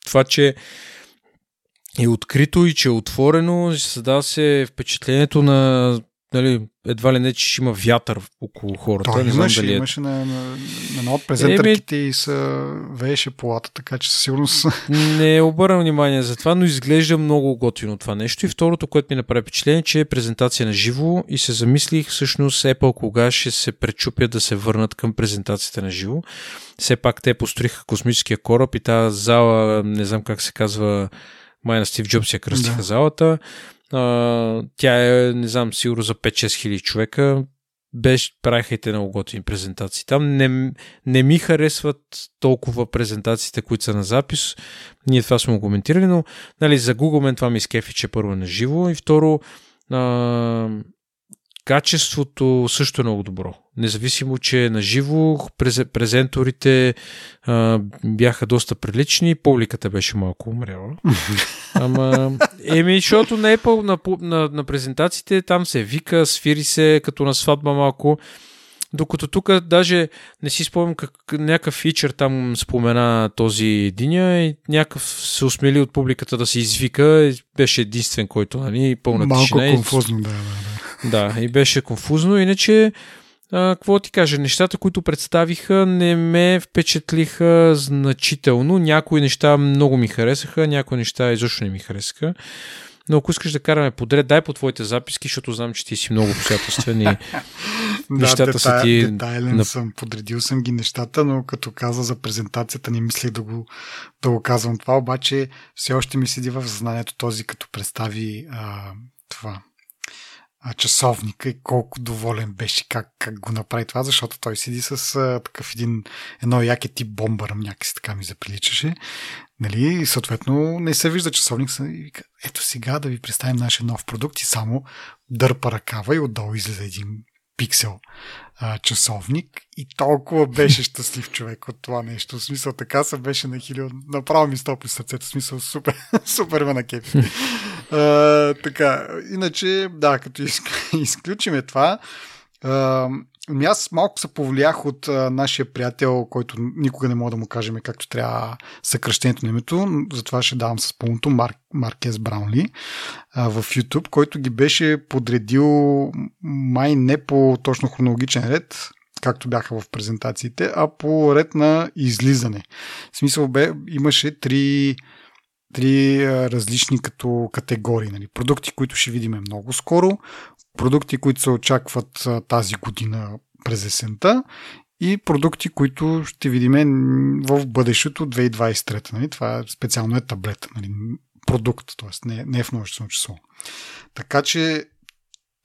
това, че е открито и че е отворено, създава се впечатлението на нали, едва ли не, че ще има вятър около хората. Той не имаше, знам дали е... имаше на, на, на една от презентърките Еми... и са вееше полата, така че със сигурност... Не обърна внимание за това, но изглежда много готино това нещо. И второто, което ми направи впечатление, че е презентация на живо и се замислих всъщност Apple кога ще се пречупят да се върнат към презентацията на живо. Все пак те построиха космическия кораб и тази зала, не знам как се казва, май на Стив Джобс я кръстиха Да. залата. А, тя е, не знам, сигурно за 5-6 хиляди човека. Беше, правиха и те много готини презентации. Там не, не ми харесват толкова презентациите, които са на запис. Ние това сме коментирали, но нали, за Google мен това ми изкефи, че първо е на живо и второ а, качеството също е много добро. Независимо, че е на живо, презенторите а, бяха доста прилични, публиката беше малко умряла. Ама, еми, защото на Apple, на, на, на презентациите, там се вика, свири се, като на сватба малко. Докато тук даже не си спомням как, някакъв фичър там спомена този диня и някакъв се усмели от публиката да се извика. Беше единствен, който, нали, пълна Малко тишина. и- конфузно, да, да, да. Да, и беше конфузно. Иначе, а, какво ти кажа, нещата, които представиха, не ме впечатлиха значително. Някои неща много ми харесаха, някои неща изобщо не ми харесаха. Но ако искаш да караме подред, дай по твоите записки, защото знам, че ти си много обстоятелствен и Нещата са ти Детайлен на- съм, подредил съм ги нещата, но като каза за презентацията, не мислех да го, да го казвам това, обаче все още ми седи в знанието този, като представи а, това а, часовника и колко доволен беше как, как го направи това, защото той седи с а, такъв един, едно яке тип бомбър, някакси така ми заприличаше. Нали? И съответно не се вижда часовник. са- И вика, ето сега да ви представим нашия нов продукт и само дърпа ръкава и отдолу излиза един пиксел а, часовник и толкова беше щастлив човек от това нещо. В смисъл така се беше нахилил. Направо ми стопли сърцето. В смисъл супер, супер ме накепи. Така, иначе, да, като изк- изключиме това, а, ами аз малко се повлиях от а, нашия приятел, който никога не мога да му кажем както трябва съкръщението на името, затова ще давам с пълното Марк, Маркес Браунли а, в YouTube, който ги беше подредил май не по точно хронологичен ред, както бяха в презентациите, а по ред на излизане. В смисъл бе, имаше три, три различни като категории. Нали. Продукти, които ще видим много скоро, продукти, които се очакват тази година през есента и продукти, които ще видим в бъдещето 2023. Нали. Това специално е таблет. Нали. Продукт, т.е. Не, не е в множествено число. Така че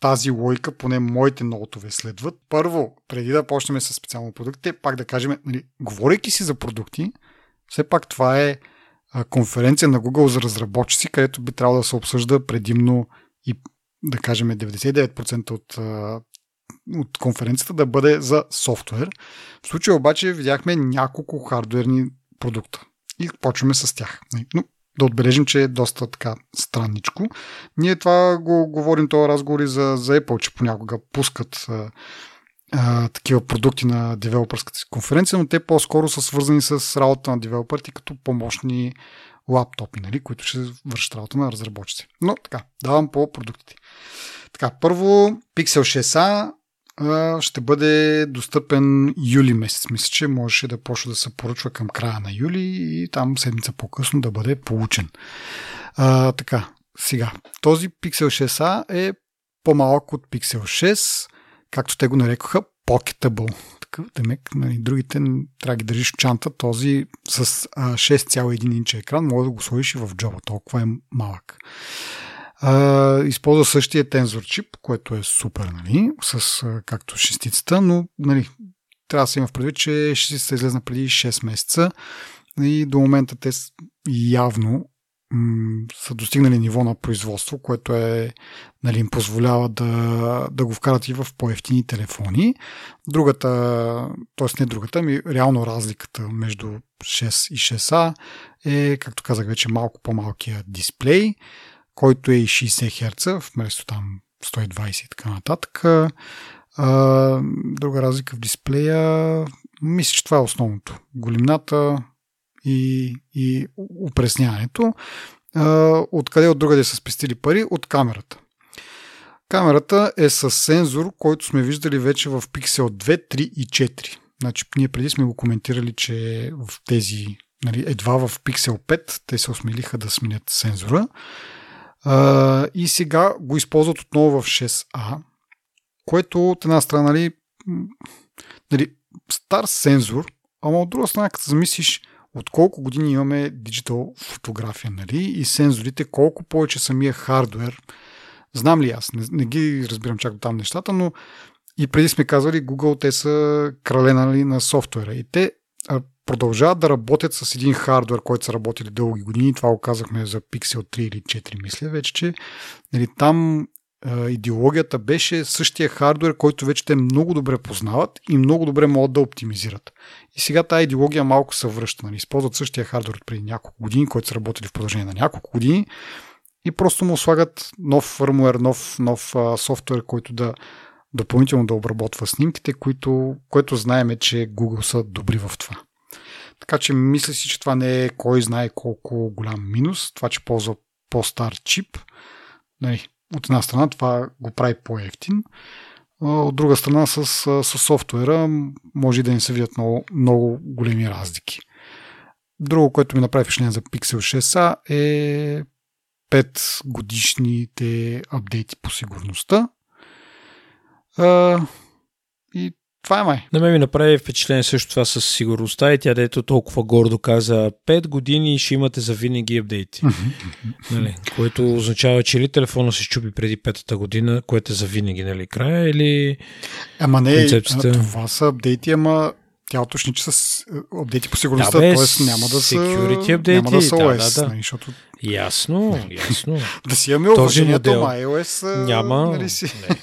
тази лойка, поне моите ноутове следват. Първо, преди да почнем с специално продуктите, пак да кажем, нали, говорейки си за продукти, все пак това е конференция на Google за разработчици, където би трябвало да се обсъжда предимно и да кажем 99% от, от конференцията да бъде за софтуер. В случая обаче видяхме няколко хардуерни продукта и почваме с тях. Но да отбележим, че е доста така странничко. Ние това го говорим този разговори за, за Apple, че понякога пускат а, такива продукти на девелопърската си конференция, но те по-скоро са свързани с работа на девелоперите като помощни лаптопи, нали, които ще вършат работа на разработчици. Но така, давам по продуктите. Така, първо Pixel 6a а, ще бъде достъпен юли месец. Мисля, че можеше да почне да се поръчва към края на юли и там седмица по-късно да бъде получен. А, така, сега. Този Pixel 6a е по-малък от Pixel 6, както те го нарекоха Pocketable. Такъв, демек, нали, другите трябва да ги държиш в чанта. Този с а, 6,1 инча екран може да го сложиш и в джоба. Толкова е малък. А, използва същия тензор чип, което е супер, нали, с а, както шестицата, но нали, трябва да се има в предвид, че шестицата излезна преди 6 месеца и до момента те явно м- са достигнали ниво на производство, което е, нали, им позволява да, да го вкарат и в по-ефтини телефони. Другата, т.е. не другата, ами реално разликата между 6 и 6А е, както казах вече, малко по-малкия дисплей, който е и 60 Hz, вместо там 120 и така нататък. А, друга разлика в дисплея, мисля, че това е основното. Големината и, и упресняването. Откъде от другаде са спестили пари? От камерата. Камерата е с сензор, който сме виждали вече в Pixel 2, 3 и 4. Значи, ние преди сме го коментирали, че в тези, нали, едва в Pixel 5 те се осмелиха да сменят сензора. А, и сега го използват отново в 6A, което от една страна нали, нали, стар сензор, ама от друга страна, като замислиш, от колко години имаме диджитал фотография, нали? И сензорите, колко повече самия хардвер. Знам ли аз? Не, не ги разбирам чак до там нещата, но и преди сме казвали, Google те са крале нали, на софтуера. И те продължават да работят с един хардвер, който са работили дълги години. Това го казахме за Pixel 3 или 4, мисля вече, че нали, там идеологията беше същия хардвер, който вече те много добре познават и много добре могат да оптимизират. И сега тази идеология малко се връща. Нали? Използват същия хардвер от преди няколко години, който са работили в продължение на няколко години и просто му слагат нов фърмуер, нов, нов а, софтуер, който да допълнително да обработва снимките, които, което знаеме, че Google са добри в това. Така че мисля си, че това не е кой знае колко голям минус. Това, че ползва по-стар чип. Нали, от една страна това го прави по-ефтин. От друга страна с, с софтуера може да не се видят много, много големи разлики. Друго, което ми направи впечатление за Pixel 6a е 5 годишните апдейти по сигурността. И това е май. На мен ми направи впечатление също това с сигурността и тя дето толкова гордо каза 5 години ще имате за винаги апдейти. нали? Което означава, че или телефона се чупи преди петата година, което е за винаги, нали? Края или Ама не, концепцията... това са апдейти, ама тя уточни, че с апдейти по сигурността, да, т.е. няма да са, update, няма да са OS, да, да. Нали, защото... Ясно, ясно. да си имаме уважението, iOS няма, нали си... Не.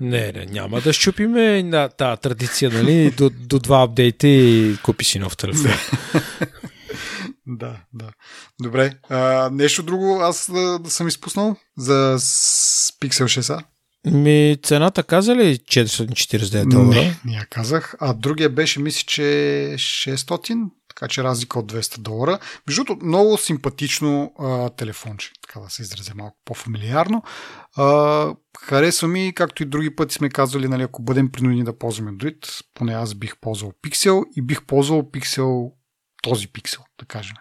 Не, не, няма да щупиме на тази традиция, нали? До, до два апдейта и купи си нов телефон. да, да. Добре. А, нещо друго аз да, да съм изпуснал за Pixel 6a? Ми, цената каза ли 449 долара? Не, не я казах. А другия беше, мисля, че 600, така че разлика от 200 долара. Между другото, много симпатично а, телефонче, така да се изразя малко по-фамилиарно. А, харесва ми, както и други пъти сме казвали, нали, ако бъдем принудени да ползваме Android, поне аз бих ползвал Pixel и бих ползвал Pixel, този Pixel, да кажем.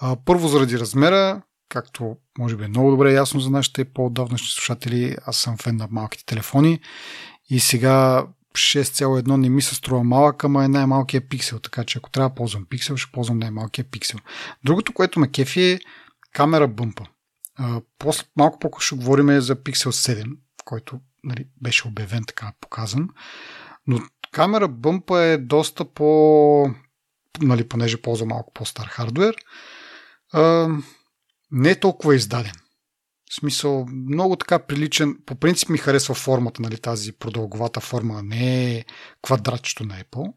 А, първо заради размера, както може би е много добре ясно за нашите по-давнашни слушатели, аз съм фен на малките телефони и сега 6,1 не ми се струва малък, ама е най-малкият пиксел, така че ако трябва да ползвам пиксел, ще ползвам най-малкия пиксел. Другото, което ме кефи е камера бъмпа. После, малко по-късно ще говорим за Pixel 7, който нали, беше обявен така показан. Но камера бъмпа е доста по... Нали, понеже ползва малко по-стар хардвер. А, не е толкова издаден. В смисъл, много така приличен. По принцип ми харесва формата, нали, тази продълговата форма, не е квадратчето на Apple.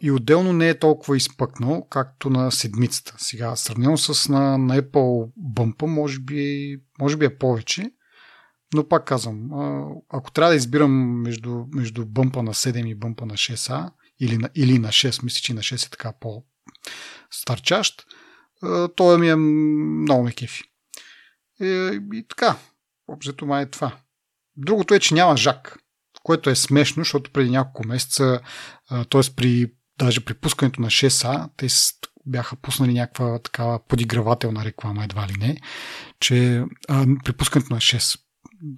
И отделно не е толкова изпъкнал, както на седмицата. Сега, сравнено с на, на Apple бъмпа, може би, може би е повече. Но пак казвам, ако трябва да избирам между, между бъмпа на 7 и бъмпа на 6А, или на, или на 6, мисля, че на 6 е така по-старчащ, той ми е много ме кефи. И, е, и така, общото май е това. Другото е, че няма жак, което е смешно, защото преди няколко месеца, т.е. при даже при пускането на 6А, те бяха пуснали някаква такава подигравателна реклама, едва ли не, че а, при пускането на 6,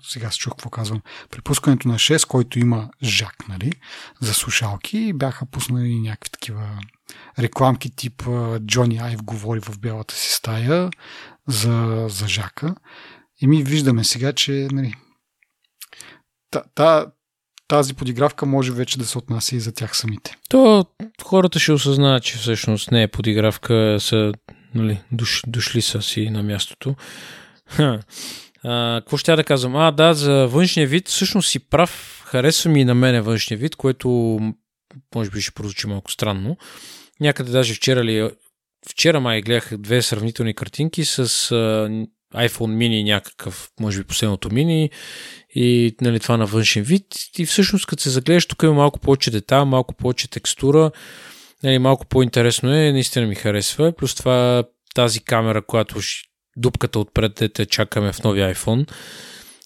сега се чух какво казвам, при пускането на 6, който има жак, нали, за слушалки, бяха пуснали някакви такива рекламки тип Джони Айв говори в бялата си стая за, за Жака. И ми виждаме сега, че нали, та, та, тази подигравка може вече да се отнася и за тях самите. То хората ще осъзнаят, че всъщност не е подигравка, са нали, душ, дошли са си на мястото. А, какво ще я да казвам? А, да, за външния вид, всъщност си прав, харесва ми и на мене външния вид, което може би ще прозвучи малко странно. Някъде даже вчера ли, вчера май гледах две сравнителни картинки с uh, iPhone mini някакъв, може би последното мини и нали, това на външен вид и всъщност като се загледаш тук има малко повече детайл, малко повече текстура, нали, малко по-интересно е, наистина ми харесва, плюс това тази камера, която дупката отпред те чакаме в новия iPhone,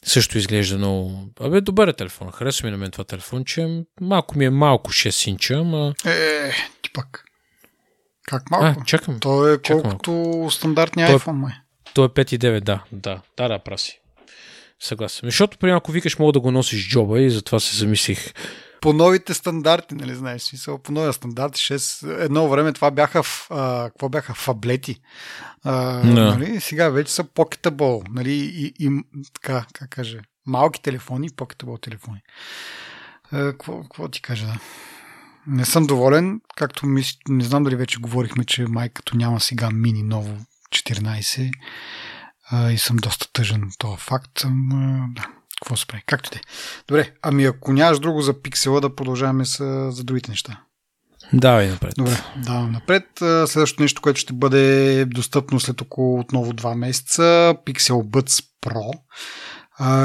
също изглежда много... Абе, добър е телефон. Харесва ми на мен това телефон, че малко ми е малко 6 инча, ама... Е, ти пак. Как малко? А, чакам. То е колкото малко. стандартния Той, е- iPhone, май. То е 5,9, да. Да, да, да, праси. Съгласен. Защото, при ако викаш, мога да го носиш джоба и затова се замислих по новите стандарти, нали знаеш, смисъл, по новия стандарт 6, едно време това бяха, а, какво бяха, фаблети. А, no. нали, сега вече са покетабол, нали, и, и, така, как каже, малки телефони и покетабол телефони. Какво, какво ти кажа, да? Не съм доволен, както мис... не знам дали вече говорихме, че май като няма сега мини ново 14 а, и съм доста тъжен това факт. А, да, какво се прави? Както те. Добре, ами ако нямаш друго за пиксела, да продължаваме с, за другите неща. Давай напред. Добре, давам напред. Следващото нещо, което ще бъде достъпно след около отново 2 месеца, Pixel Buds Pro,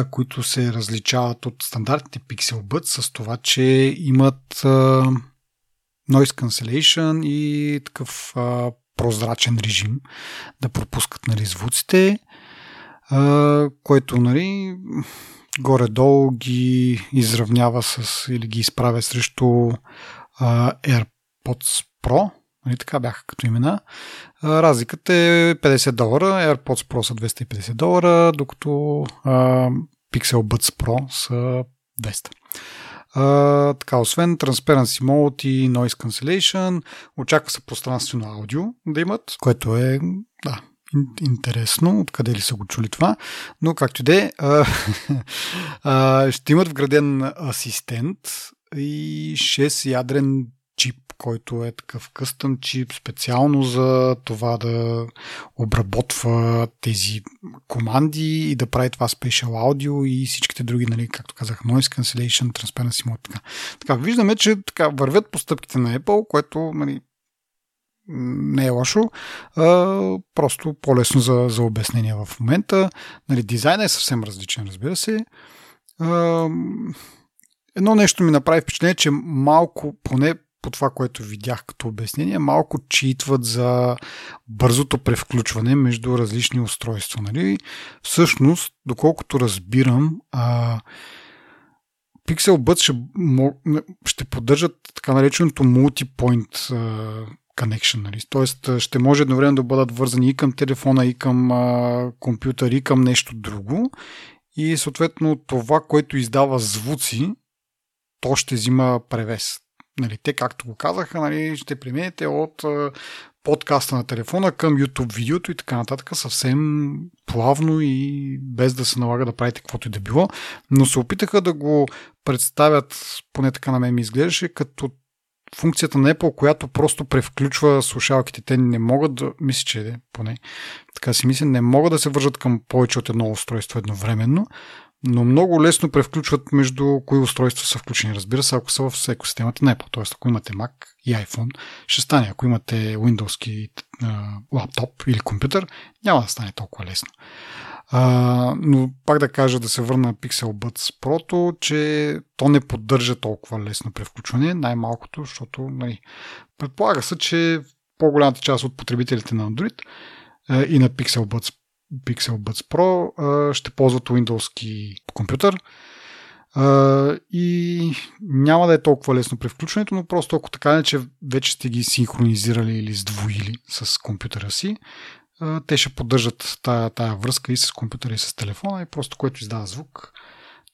които се различават от стандартните Pixel Buds с това, че имат noise cancellation и такъв прозрачен режим да пропускат нали, звуците, който нали, горе-долу ги изравнява с или ги изправя срещу а, AirPods Pro. Нали, така бяха като имена. А, разликата е 50 долара, AirPods Pro са 250 долара, докато а, Pixel Buds Pro са 200. Така, освен Transparency Mode и Noise Cancellation, очаква се пространствено аудио да имат, което е, да, интересно, откъде ли са го чули това, но както и де, ще имат вграден асистент и 6 ядрен чип, който е такъв къстъм чип, специално за това да обработва тези команди и да прави това Special Audio и всичките други, нали, както казах, Noise Cancellation, Transparency Mode. Така. така виждаме, че така вървят постъпките на Apple, което нали, не е лошо, а, просто по-лесно за, за обяснение в момента. Нали, дизайна е съвсем различен, разбира се. А, едно нещо ми направи впечатление, че малко, поне по това, което видях като обяснение, малко читват за бързото превключване между различни устройства. Нали? Всъщност, доколкото разбирам, а, Pixel Buds ще, ще поддържат така нареченото multi-point connection. Нали? Тоест ще може едновременно да бъдат вързани и към телефона, и към а, компютър, и към нещо друго. И съответно това, което издава звуци, то ще взима превес. Нали, те, както го казаха, нали, ще преминете от подкаста на телефона към YouTube видеото и така нататък съвсем плавно и без да се налага да правите каквото и да било. Но се опитаха да го представят, поне така на мен ми изглеждаше, като функцията на Apple, която просто превключва слушалките. Те не могат да, мисля, че е, поне така си мисля, не могат да се вържат към повече от едно устройство едновременно, но много лесно превключват между кои устройства са включени. Разбира се, ако са в екосистемата на Apple. Тоест, ако имате Mac и iPhone, ще стане. Ако имате Windows лаптоп или компютър, няма да стане толкова лесно. А, но пак да кажа да се върна на Pixel Buds Pro, че то не поддържа толкова лесно превключване, най-малкото, защото нали, предполага се, че по-голямата част от потребителите на Android и на Pixel Buds, Pixel Buds Pro ще ползват Windows компютър. И няма да е толкова лесно при включването, но просто ако така не, че вече сте ги синхронизирали или сдвоили с компютъра си, те ще поддържат тая, тая връзка и с компютъра и с телефона и просто което издава звук,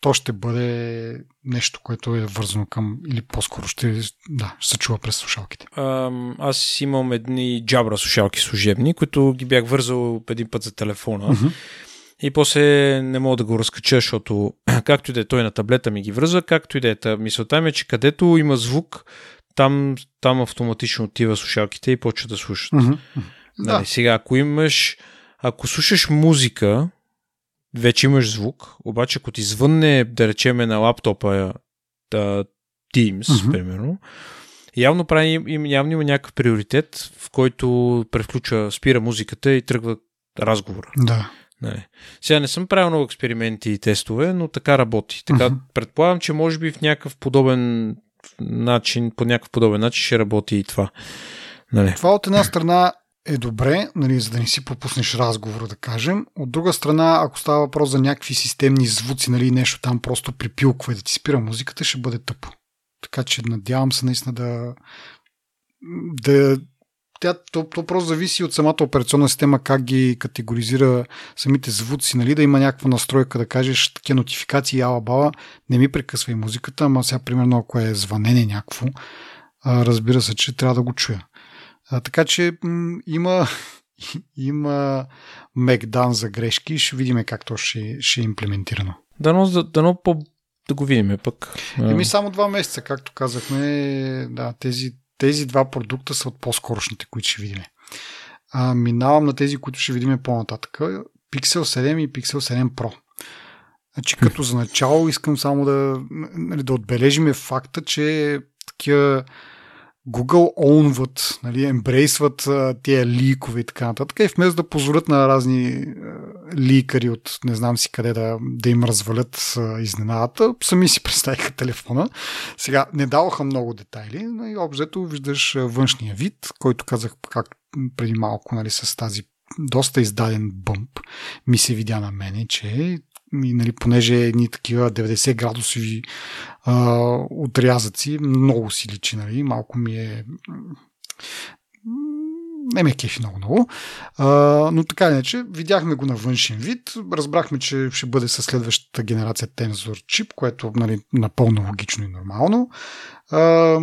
то ще бъде нещо, което е вързано към или по-скоро ще, да, ще се чува през слушалките. А, аз имам едни джабра слушалки служебни, които ги бях вързал един път за телефона. Uh-huh. И после не мога да го разкача, защото както и да е той на таблета ми ги връзва, както и да е. Мисълта ми е, че където има звук, там, там автоматично отива слушалките и почва да слушат. Uh-huh. Нали, да. Сега, ако имаш, ако слушаш музика, вече имаш звук, обаче ако ти звънне, да речеме на лаптопа да, Teams, uh-huh. примерно, явно, прави, явно има някакъв приоритет, в който превключва, спира музиката и тръгва разговора. Да. Нали. Сега не съм правил много експерименти и тестове, но така работи. Така, uh-huh. предполагам, че може би в някакъв подобен начин, по някакъв подобен начин ще работи и това. Нали. Това от една страна е добре, нали, за да не си пропуснеш разговора, да кажем. От друга страна, ако става въпрос за някакви системни звуци, нали, нещо там просто припилква и да ти спира музиката, ще бъде тъпо. Така че надявам се наистина да, да тя, то, то просто зависи от самата операционна система, как ги категоризира самите звуци, нали, да има някаква настройка, да кажеш такива нотификации, ала бала, не ми прекъсвай музиката, ама сега, примерно, ако е звънене някакво, разбира се, че трябва да го чуя. А, така че м- има, има мекдан за грешки, ще видим как то ще, ще е имплементирано. Дано, дано по да го видим пък. Еми само два месеца, както казахме, да, тези, тези два продукта са от по-скорошните, които ще видим. А, минавам на тези, които ще видим по-нататък. Pixel 7 и Pixel 7 Pro. Значи, като за начало искам само да, нали, да отбележиме факта, че такива Google оунват, нали, ембрейсват тия ликове и така нататък. И вместо да позволят на разни ликари от не знам си къде да, да им развалят изненадата, сами си представиха телефона. Сега не даваха много детайли, но и обзето виждаш външния вид, който казах как преди малко нали, с тази доста издаден бъмп ми се видя на мене, че и, нали, понеже едни такива 90 градусови а, отрязъци, много си личи, нали, малко ми е не ме кефи много много. А, но така иначе, видяхме го на външен вид, разбрахме, че ще бъде със следващата генерация Tensor чип, което нали, напълно логично и нормално. А,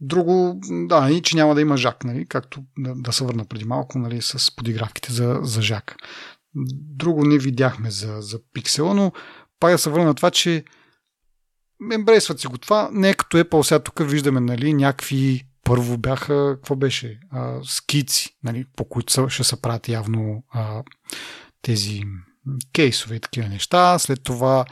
друго, да, и че няма да има жак, нали, както да, да се върна преди малко нали, с подигравките за, за жак. Друго не видяхме за, за пиксела, но пак да се върна на това, че ембрейсват си го това. Не е като Apple, сега тук виждаме нали, някакви първо бяха, какво беше, а, скици, нали, по които ще се правят явно а, тези кейсове и такива неща. След това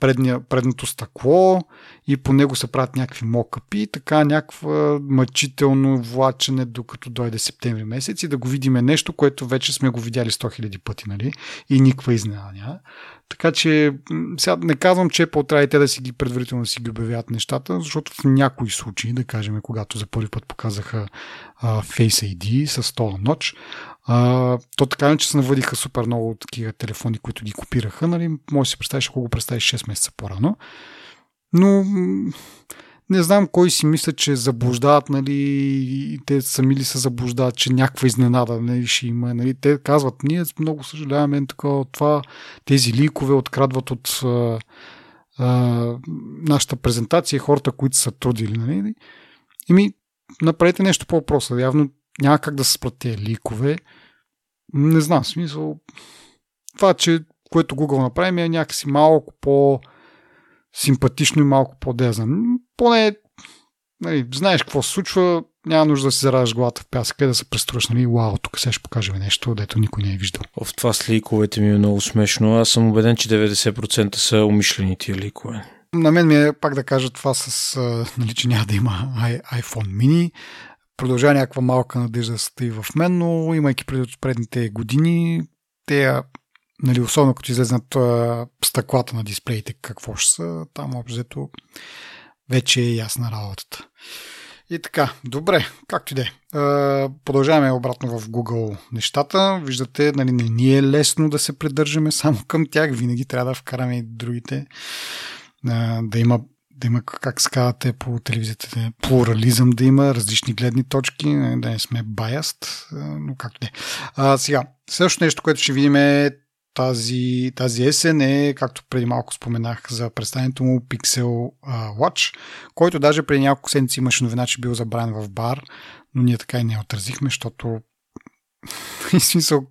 предния, предното стъкло и по него се правят някакви мокъпи, така някаква мъчително влачене докато дойде септември месец и да го видиме нещо, което вече сме го видяли 100 000 пъти, нали? И никаква изненада. Така че сега не казвам, че Apple трябва и те да си ги предварително си ги обявят нещата, защото в някои случаи, да кажем, когато за първи път показаха а, Face ID с 100 нощ, а, то така че се навъдиха супер много такива телефони, които ги копираха. Нали? Може да си представиш, ако го представиш 6 месеца по-рано. Но не знам кой си мисля, че заблуждават, нали, те сами ли се заблуждават, че някаква изненада нали, ще има. Нали. Те казват, ние много съжаляваме такова, това, тези ликове открадват от а, а, нашата презентация, хората, които са трудили. Нали. И ми, направете нещо по въпроса. Явно няма как да се спрат тези ликове. Не знам, смисъл. Това, че което Google направи, е някакси малко по симпатично и малко по-дезан. Поне нали, знаеш какво се случва, няма нужда да си зараждаш главата в пясъка и да се преструваш, нали, вау, тук сега ще покажем нещо, дето никой не е виждал. В това с ликовете ми е много смешно. Аз съм убеден, че 90% са умишлени тия ликове. На мен ми е пак да кажа това с, нали, че няма да има iPhone mini продължава някаква малка надежда да стои в мен, но имайки пред предните години, те, нали, особено като излезнат стъклата на дисплеите, какво ще са, там обзето вече е ясна работата. И така, добре, както и да е. Продължаваме обратно в Google нещата. Виждате, нали, не ни е лесно да се придържаме само към тях. Винаги трябва да вкараме и другите. Да има да има, как се по телевизията, плурализъм да има, различни гледни точки, да не сме баяст, но както не. А, сега, следващото нещо, което ще видим е тази, тази есен е, както преди малко споменах за представянето му Pixel Watch, който даже преди няколко седмици имаше новина, че бил забравен в бар, но ние така и не отразихме, защото смисъл,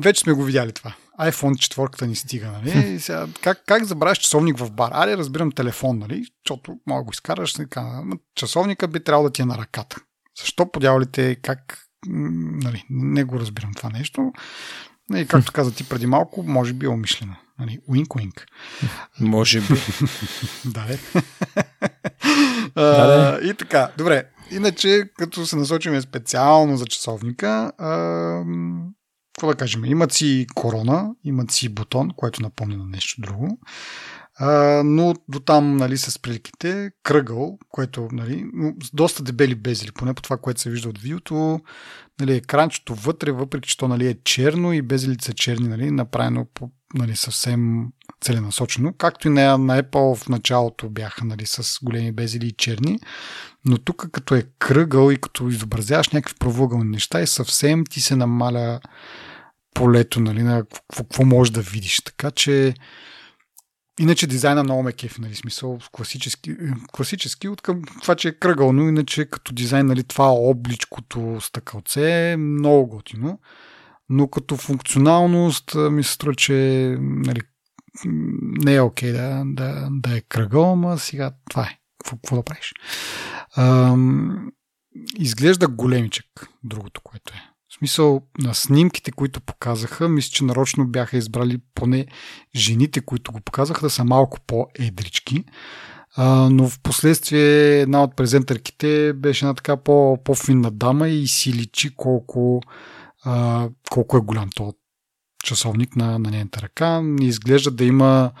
вече сме го видяли това iPhone четвърката ни стига, нали? Сега, как, как забравяш часовник в бар? Аре, разбирам телефон, нали? Защото мога да го изкараш, така, часовника би трябвало да ти е на ръката. Защо подявалите, как, нали, не го разбирам това нещо. И нали, както каза ти преди малко, може би е умишлено. Нали, уинк, уинк. Може би. да, е. а, и така, добре. Иначе, като се насочиме специално за часовника, а, какво да кажем, имат си корона, имат си бутон, което напомня на нещо друго. А, но до там, нали, с приликите, кръгъл, което, нали, доста дебели безели, поне по това, което се вижда от видеото, нали, екранчето вътре, въпреки че то, нали, е черно и безелите са черни, нали, направено по, нали, съвсем целенасочено. Както и на, на Apple в началото бяха нали, с големи безели и черни. Но тук като е кръгъл и като изобразяваш някакви правоъгълни неща и съвсем ти се намаля полето, нали, на какво, какво можеш да видиш. Така че Иначе дизайна много ме кефи, нали, смисъл класически, класически от към това, че е кръгъл, но иначе като дизайн, нали, това обличкото стъкълце е много готино, но като функционалност ми се струва, че нали, не е окей да, да, да е кръгъл, ама сега това е. Какво, какво да правиш? Ам, изглежда големичък, другото, което е. В смисъл на снимките, които показаха, мисля, че нарочно бяха избрали поне жените, които го показаха, да са малко по-едрички. А, но в последствие една от презентърките беше една така по, по-финна дама и си личи колко, а, колко е голям този часовник на, на нейната ръка. Не изглежда да има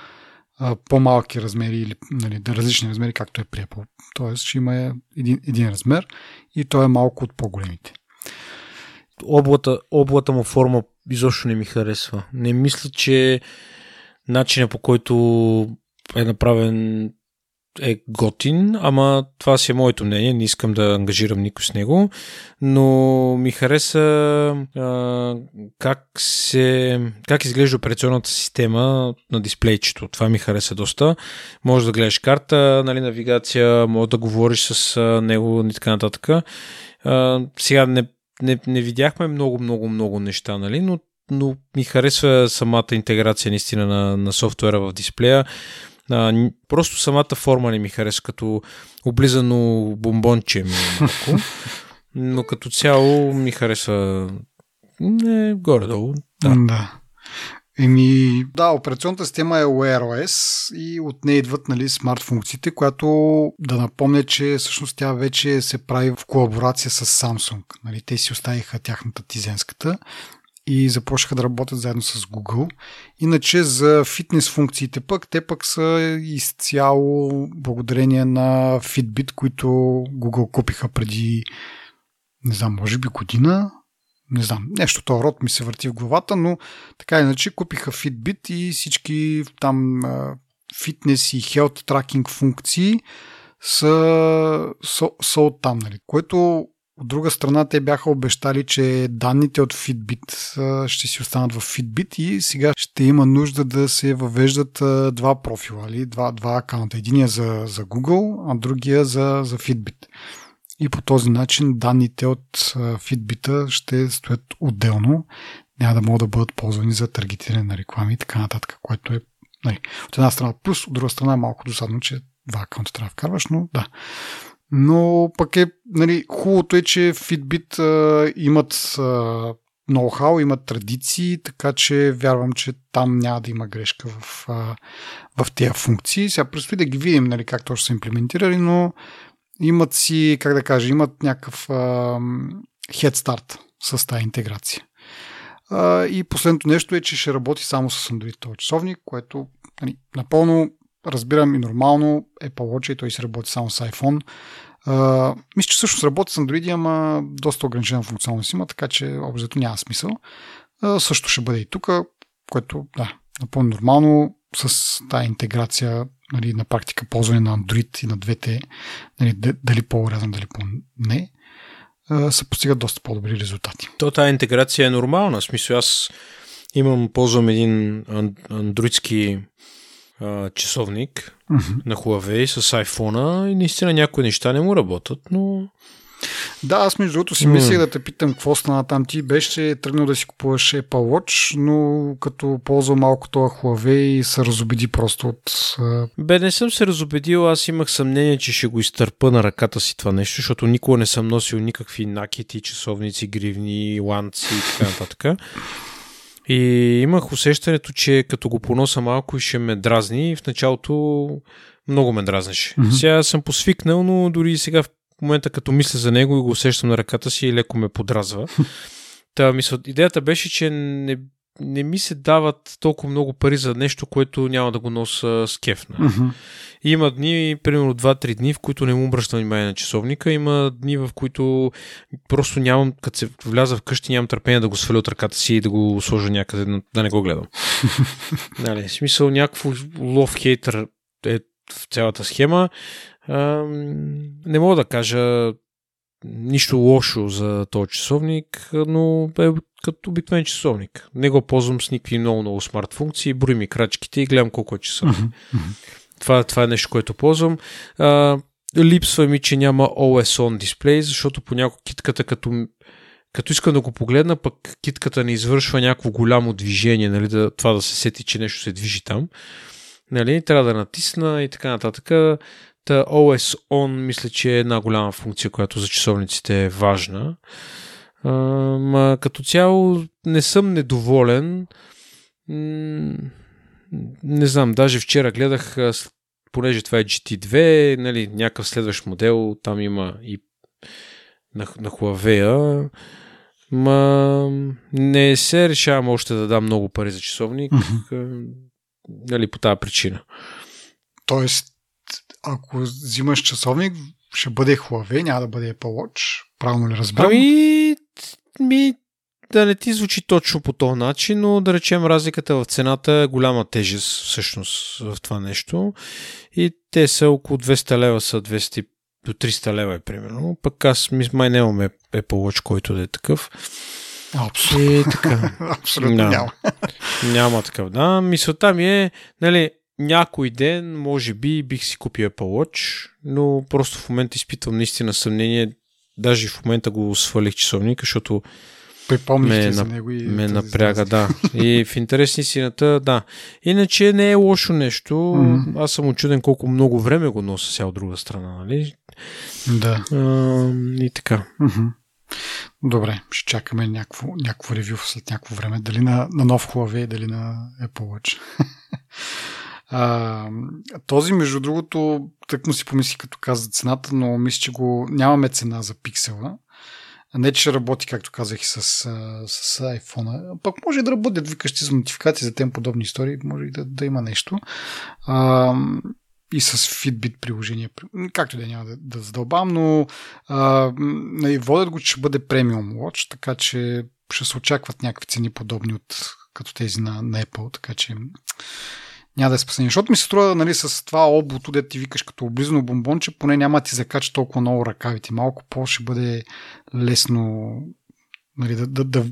по-малки размери или нали, да различни размери, както е при Apple. Тоест ще има един, един размер и той е малко от по-големите облата, облата му форма изобщо не ми харесва. Не мисля, че начинът по който е направен е готин, ама това си е моето мнение, не искам да ангажирам никой с него, но ми хареса а, как се как изглежда операционната система на дисплейчето. Това ми хареса доста. Може да гледаш карта, нали, навигация, може да говориш с него и така нататък. А, сега не не, не видяхме много, много, много неща, нали? но, но ми харесва самата интеграция наистина на, на софтуера в дисплея. А, просто самата форма не ми харесва, като облизано бомбонче ми е малко. Но като цяло ми харесва не, горе-долу. Да. да. Еми, да, операционната система е OS и от нея идват нали, смарт функциите, която да напомня, че всъщност тя вече се прави в колаборация с Samsung. Нали, те си оставиха тяхната тизенската и започнаха да работят заедно с Google. Иначе за фитнес функциите пък, те пък са изцяло благодарение на Fitbit, които Google купиха преди не знам, може би година, не знам, нещо този род ми се върти в главата, но така иначе купиха Fitbit и всички там фитнес и health tracking функции са, са, са от там, нали? което от друга страна те бяха обещали, че данните от Fitbit ще си останат в Fitbit и сега ще има нужда да се въвеждат два профила, или два, два акаунта. Единия за, за Google, а другия за, за Fitbit и по този начин данните от Fitbit ще стоят отделно. Няма да могат да бъдат ползвани за таргетиране на реклами и така нататък, което е нали, от една страна плюс, от друга страна е малко досадно, че два акаунта трябва да вкарваш, но да. Но пък е, нали, хубавото е, че Fitbit а, имат а, ноу-хау, имат традиции, така че вярвам, че там няма да има грешка в, а, в тези функции. Сега предстои да ги видим нали, как точно са имплементирали, но имат си, как да кажа, имат някакъв head start с тази интеграция. И последното нещо е, че ще работи само с Android този часовник, което нали, напълно разбирам и нормално Apple Watch и той се работи само с iPhone. Мисля, че също работи с Android, ама доста ограничена функционалност има, така че обзето няма смисъл. Също ще бъде и тук, което да, напълно нормално с тази интеграция нали, на практика ползване на Android и на двете, нали, дали по-урязан, дали по-не, се постигат доста по-добри резултати. То тази интеграция е нормална. В смисъл аз имам, ползвам един андроидски часовник uh-huh. на Huawei с iPhone и наистина някои неща не му работят, но да, аз между другото си мислех да те питам какво стана там. Ти беше тръгнал да си купуваш Apple Watch, но като ползва малко това Huawei и се разобеди просто от... Бе, не съм се разобедил, аз имах съмнение, че ще го изтърпа на ръката си това нещо, защото никога не съм носил никакви накити, часовници, гривни, ланци и така нататък. И имах усещането, че като го поноса малко и ще ме дразни. В началото много ме дразнеше. Mm-hmm. Сега съм посвикнал, но дори сега в в момента като мисля за него и го усещам на ръката си и леко ме подразва. Та, мисля, идеята беше, че не, не ми се дават толкова много пари за нещо, което няма да го носа с кеф. Нали? Има дни, примерно 2-3 дни, в които не му обръщам внимание на часовника. Има дни, в които просто нямам, като се вляза в къщи, нямам търпение да го сваля от ръката си и да го сложа някъде, да не го гледам. нали, в смисъл, някакво лов хейтър е в цялата схема. Не мога да кажа нищо лошо за този часовник, но е като обикновен часовник. Не го ползвам с никакви много, много смарт функции, брои ми крачките и гледам колко е часа. Това, това е нещо, което ползвам. А, липсва ми, че няма OS on дисплей, защото понякога китката като, като искам да го погледна, пък китката не извършва някакво голямо движение, нали, да, това да се сети, че нещо се движи там. Нали, трябва да натисна и така нататък. Та OS on мисля, че е една голяма функция, която за часовниците е важна. А, ма, като цяло не съм недоволен. Не знам, даже вчера гледах, понеже това е GT2, нали, някакъв следващ модел, там има и на, на Huawei, ма не се решавам още да дам много пари за часовник, а, нали, по тази причина. Тоест, ако взимаш часовник, ще бъде Huawei, няма да бъде Apple Watch. Правилно ли разбирам? Ами, ми, да не ти звучи точно по този начин, но да речем разликата в цената е голяма тежест всъщност в това нещо. И те са около 200 лева, са 200 до 300 лева е примерно. Пък аз май нямаме Apple Watch, който да е такъв. Абсолютно, И така. абсолютно Да. няма. Няма такъв, да. Мисълта ми е, нали, някой ден, може би, бих си купил Apple Watch, но просто в момента изпитвам наистина съмнение. Даже в момента го свалих часовника, защото Припомних Ме ти за него и ме тази напряга, да. И в интерес на истината, да. Иначе не е лошо нещо. Мгм. Аз съм очуден колко много време го нося сега от друга страна, нали? Да. А, и така. Мгм. Добре, ще чакаме някакво, някакво ревю след някакво време. Дали на, на нов Huawei, дали на Apple Watch. а, този, между другото, тък му си помисли като каза за цената, но мисля, че го нямаме цена за пиксела. Не, че работи, както казах, и с, с iPhone. Пък може и да работят викащи за нотификации за тем подобни истории. Може и да, да има нещо. А, и с Fitbit приложение. Както и да няма да, да задълбавам, но а, м, нали, водят го, че ще бъде премиум Watch, така че ще се очакват някакви цени подобни от като тези на, на Apple, така че няма да е спасение. Защото ми се струва нали, с това облото, де ти викаш като облизано бомбонче, поне няма да ти закача толкова много ръкавите. Малко по ще бъде лесно нали, да, да, да,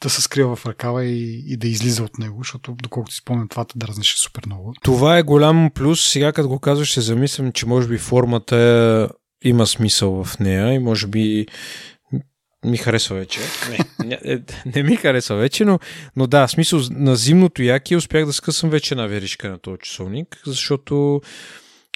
да се скрива в ръкава и, и да излиза от него, защото доколкото си спомням, това те дразнеше супер много. Това е голям плюс. Сега като го казваш, се замислям, че може би формата има смисъл в нея и може би ми харесва вече. Не, не, е, не ми харесва вече, но, но да, в смисъл на зимното яки успях да скъсам вече една веришка на този часовник, защото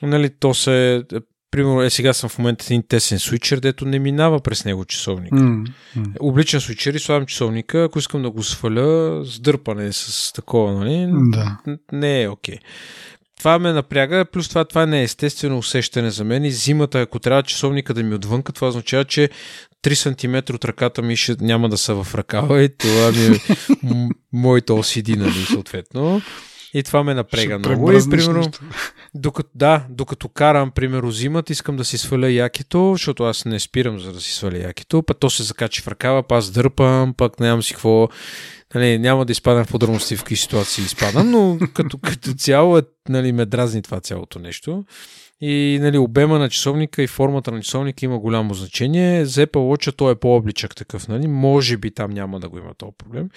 нали, то се... Примерно, е, сега съм в момента един тесен свичер, дето не минава през него часовник. М, м. Обличам свичер и слагам часовника, ако искам да го сваля с дърпане, с такова, нали? Да. не е окей. Това ме напряга, плюс това, това не е естествено усещане за мен и зимата, ако трябва часовника да ми отвънка, това означава, че 3 см от ръката ми ще няма да са в ръкава и това ми е м- моите OCD, нали, съответно. И това ме напряга Ще много. И, примерно, нещо. докато, да, докато карам, примерно, зимата, искам да си сваля якито, защото аз не спирам за да си сваля якито, пък то се закачи в ръкава, пък аз дърпам, пък нямам си какво. Нали, няма да изпадам в подробности в какви ситуации изпадам, но като, като цяло е, нали, ме дразни това цялото нещо. И нали, обема на часовника и формата на часовника има голямо значение. За Apple Watch той е по-обличък такъв. Нали? Може би там няма да го има този проблем.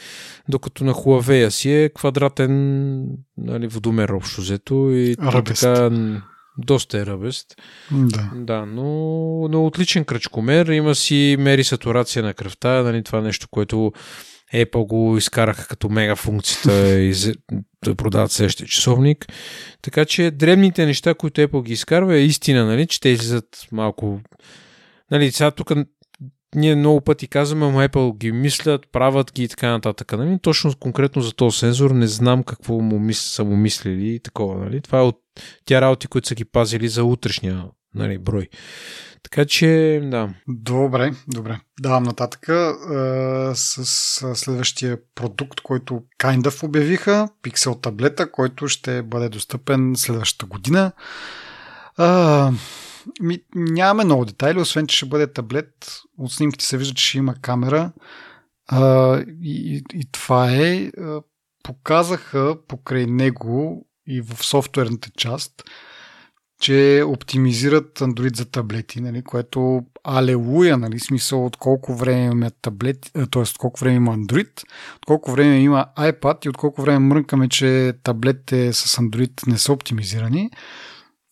Докато на Huawei си е квадратен нали, водомер общо взето. И Ръбест. така доста е ръбест. Да. Да, но, но отличен кръчкомер. Има си мери сатурация на кръвта. Нали, това е нещо, което Apple го изкараха като мега функцията и да продават следващия часовник. Така че древните неща, които Apple ги изкарва е истина, нали, че те излизат малко... Нали, сега тук ние много пъти казваме, ама Apple ги мислят, правят ги и така нататък. Нали? Точно конкретно за този сензор не знам какво му мис... са му мислили и такова. Нали? Това е от тя работи, които са ги пазили за утрешния нали, брой. Така че, да. Добре, добре. Давам нататък е, с, с следващия продукт, който kind of обявиха. Pixel таблета, който ще бъде достъпен следващата година. Е, ми, нямаме много детайли, освен че ще бъде таблет. От снимките се вижда, че ще има камера. А, и, и това е. Показаха покрай него и в софтуерната част, че оптимизират Android за таблети, нали, което алелуя, нали, смисъл от колко време има таблети, т.е. колко време има Android, от колко време има iPad и от колко време мрънкаме, че таблетите с Android не са оптимизирани.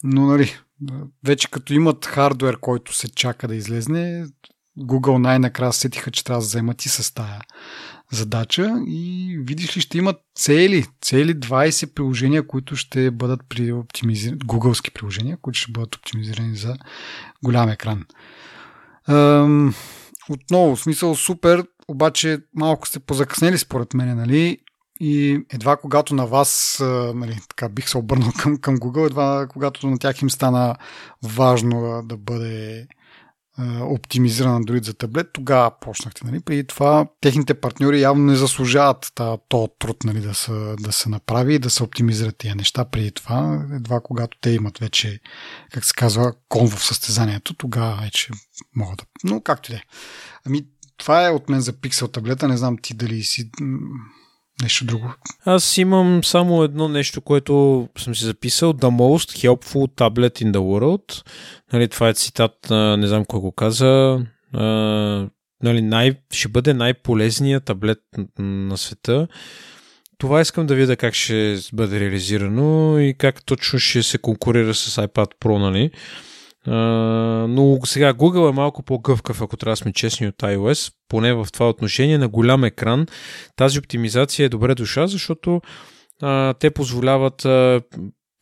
Но, нали, вече като имат хардвер, който се чака да излезне, Google най-накрая сетиха, че трябва да вземат и с тая задача и видиш ли ще имат цели, цели 20 приложения, които ще бъдат при оптимизирани, гугълски приложения, които ще бъдат оптимизирани за голям екран. Ем, отново, в смисъл супер, обаче малко сте позакъснели според мен, нали? И едва когато на вас, нали, така бих се обърнал към, към Google, едва когато на тях им стана важно да бъде оптимизиран Android за таблет, тогава почнахте. Нали? Преди това техните партньори явно не заслужават този труд нали, да, се, да се направи и да се оптимизират тия неща преди това. Едва когато те имат вече, как се казва, кон в състезанието, тогава вече могат да... Но както и да е. Ами, това е от мен за Pixel таблета. Не знам ти дали си Нещо друго. Аз имам само едно нещо, което съм си записал. The most helpful tablet in the world. Нали, това е цитат, не знам кой го каза. Нали, най, ще бъде най-полезният таблет на света. Това искам да видя как ще бъде реализирано и как точно ще се конкурира с iPad Pro, нали? Но сега Google е малко по-гъвкав, ако трябва да сме честни от iOS, поне в това отношение на голям екран. Тази оптимизация е добре дошла, защото а, те позволяват а,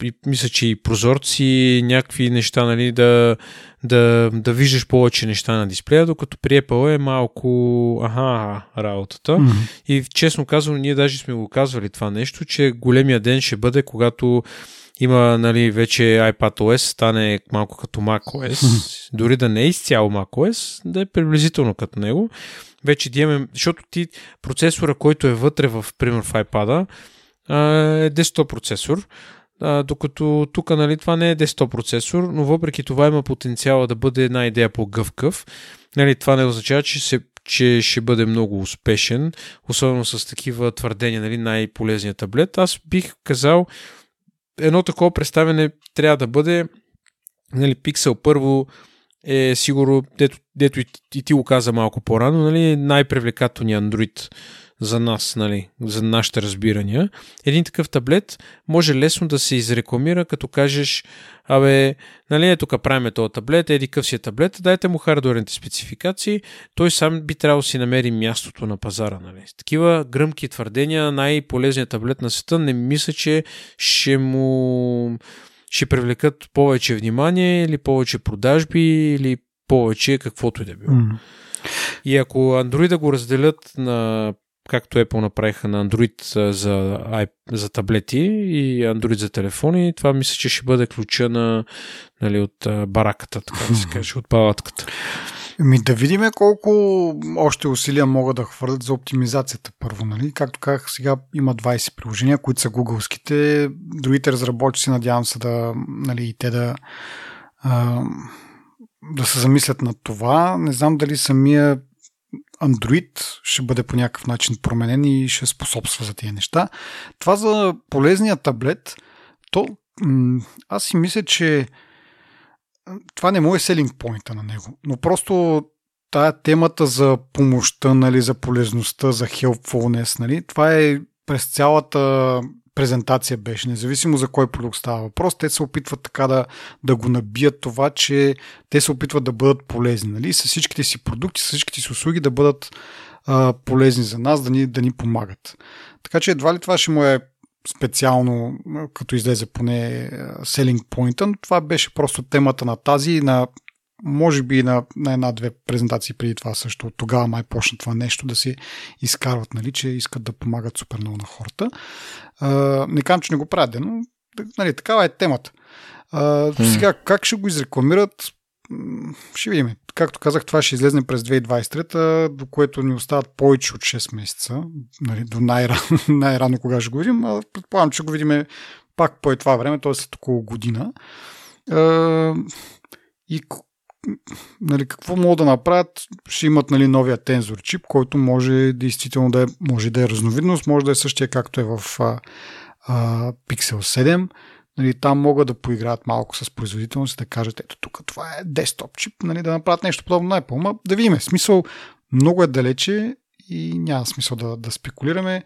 и, мисля, че и прозорци, някакви неща, нали, да, да, да виждаш повече неща на дисплея, докато при Apple е малко аха работата. Mm-hmm. И честно казвам, ние даже сме го казвали това нещо, че големия ден ще бъде, когато има нали, вече iPadOS, стане малко като macOS, дори да не е изцяло macOS, да е приблизително като него. Вече да имаме, защото ти процесора, който е вътре в, пример, в iPad, е desktop процесор, а, докато тук нали, това не е desktop процесор, но въпреки това има потенциала да бъде една идея по-гъвкав. Нали, това не означава, че се че ще бъде много успешен, особено с такива твърдения, нали, най-полезният таблет. Аз бих казал, едно такова представяне трябва да бъде нали, Pixel първо е сигурно, дето, дето и, ти го каза малко по-рано, нали, най-привлекателният Android за нас, нали, за нашите разбирания. Един такъв таблет може лесно да се изрекламира, като кажеш, абе, нали, тук правиме този таблет, еди къв си е таблет, дайте му хардуерните спецификации, той сам би трябвало да си намери мястото на пазара. Нали. С такива гръмки твърдения, най-полезният таблет на света, не мисля, че ще му ще привлекат повече внимание или повече продажби или повече каквото и да било. Mm. И ако Android да го разделят на както Apple направиха на Android за, за таблети и Android за телефони, това мисля, че ще бъде ключа на, нали, от бараката, така да се каже, от палатката. Ми да видим колко още усилия могат да хвърлят за оптимизацията първо. Нали? Както казах, сега има 20 приложения, които са гугълските. Другите разработчици, надявам се да нали, и те да, а, да се замислят над това. Не знам дали самия Android ще бъде по някакъв начин променен и ще способства за тези неща. Това за полезния таблет, то аз си мисля, че това не му е селинг поинта на него, но просто тая темата за помощта, нали, за полезността, за helpfulness, нали, това е през цялата презентация беше, независимо за кой продукт става въпрос, те се опитват така да, да го набият това, че те се опитват да бъдат полезни. Нали? С всичките си продукти, с всичките си услуги да бъдат а, полезни за нас, да ни, да ни помагат. Така че едва ли това ще му е специално, като излезе поне selling point но това беше просто темата на тази на може би на, на една-две презентации преди това също. Тогава май почна това нещо да се изкарват, нали, че искат да помагат супер много на хората. А, не казвам, че не го правят, но нали, такава е темата. А, сега, как ще го изрекламират? Ще видим. Както казах, това ще излезне през 2023, до което ни остават повече от 6 месеца. Нали, до най-рано, най-рано кога ще го видим. А предполагам, че го видим пак по това време, т.е. след около година. А, и нали, какво могат да направят? Ще имат нали, новия тензор чип, който може действително да е, може да е разновидност, може да е същия както е в а, а, Pixel 7. Нали, там могат да поиграят малко с производителност и да кажат, ето тук това е десктоп чип, нали, да направят нещо подобно на Apple. Ма, да видим, смисъл много е далече и няма смисъл да, да спекулираме.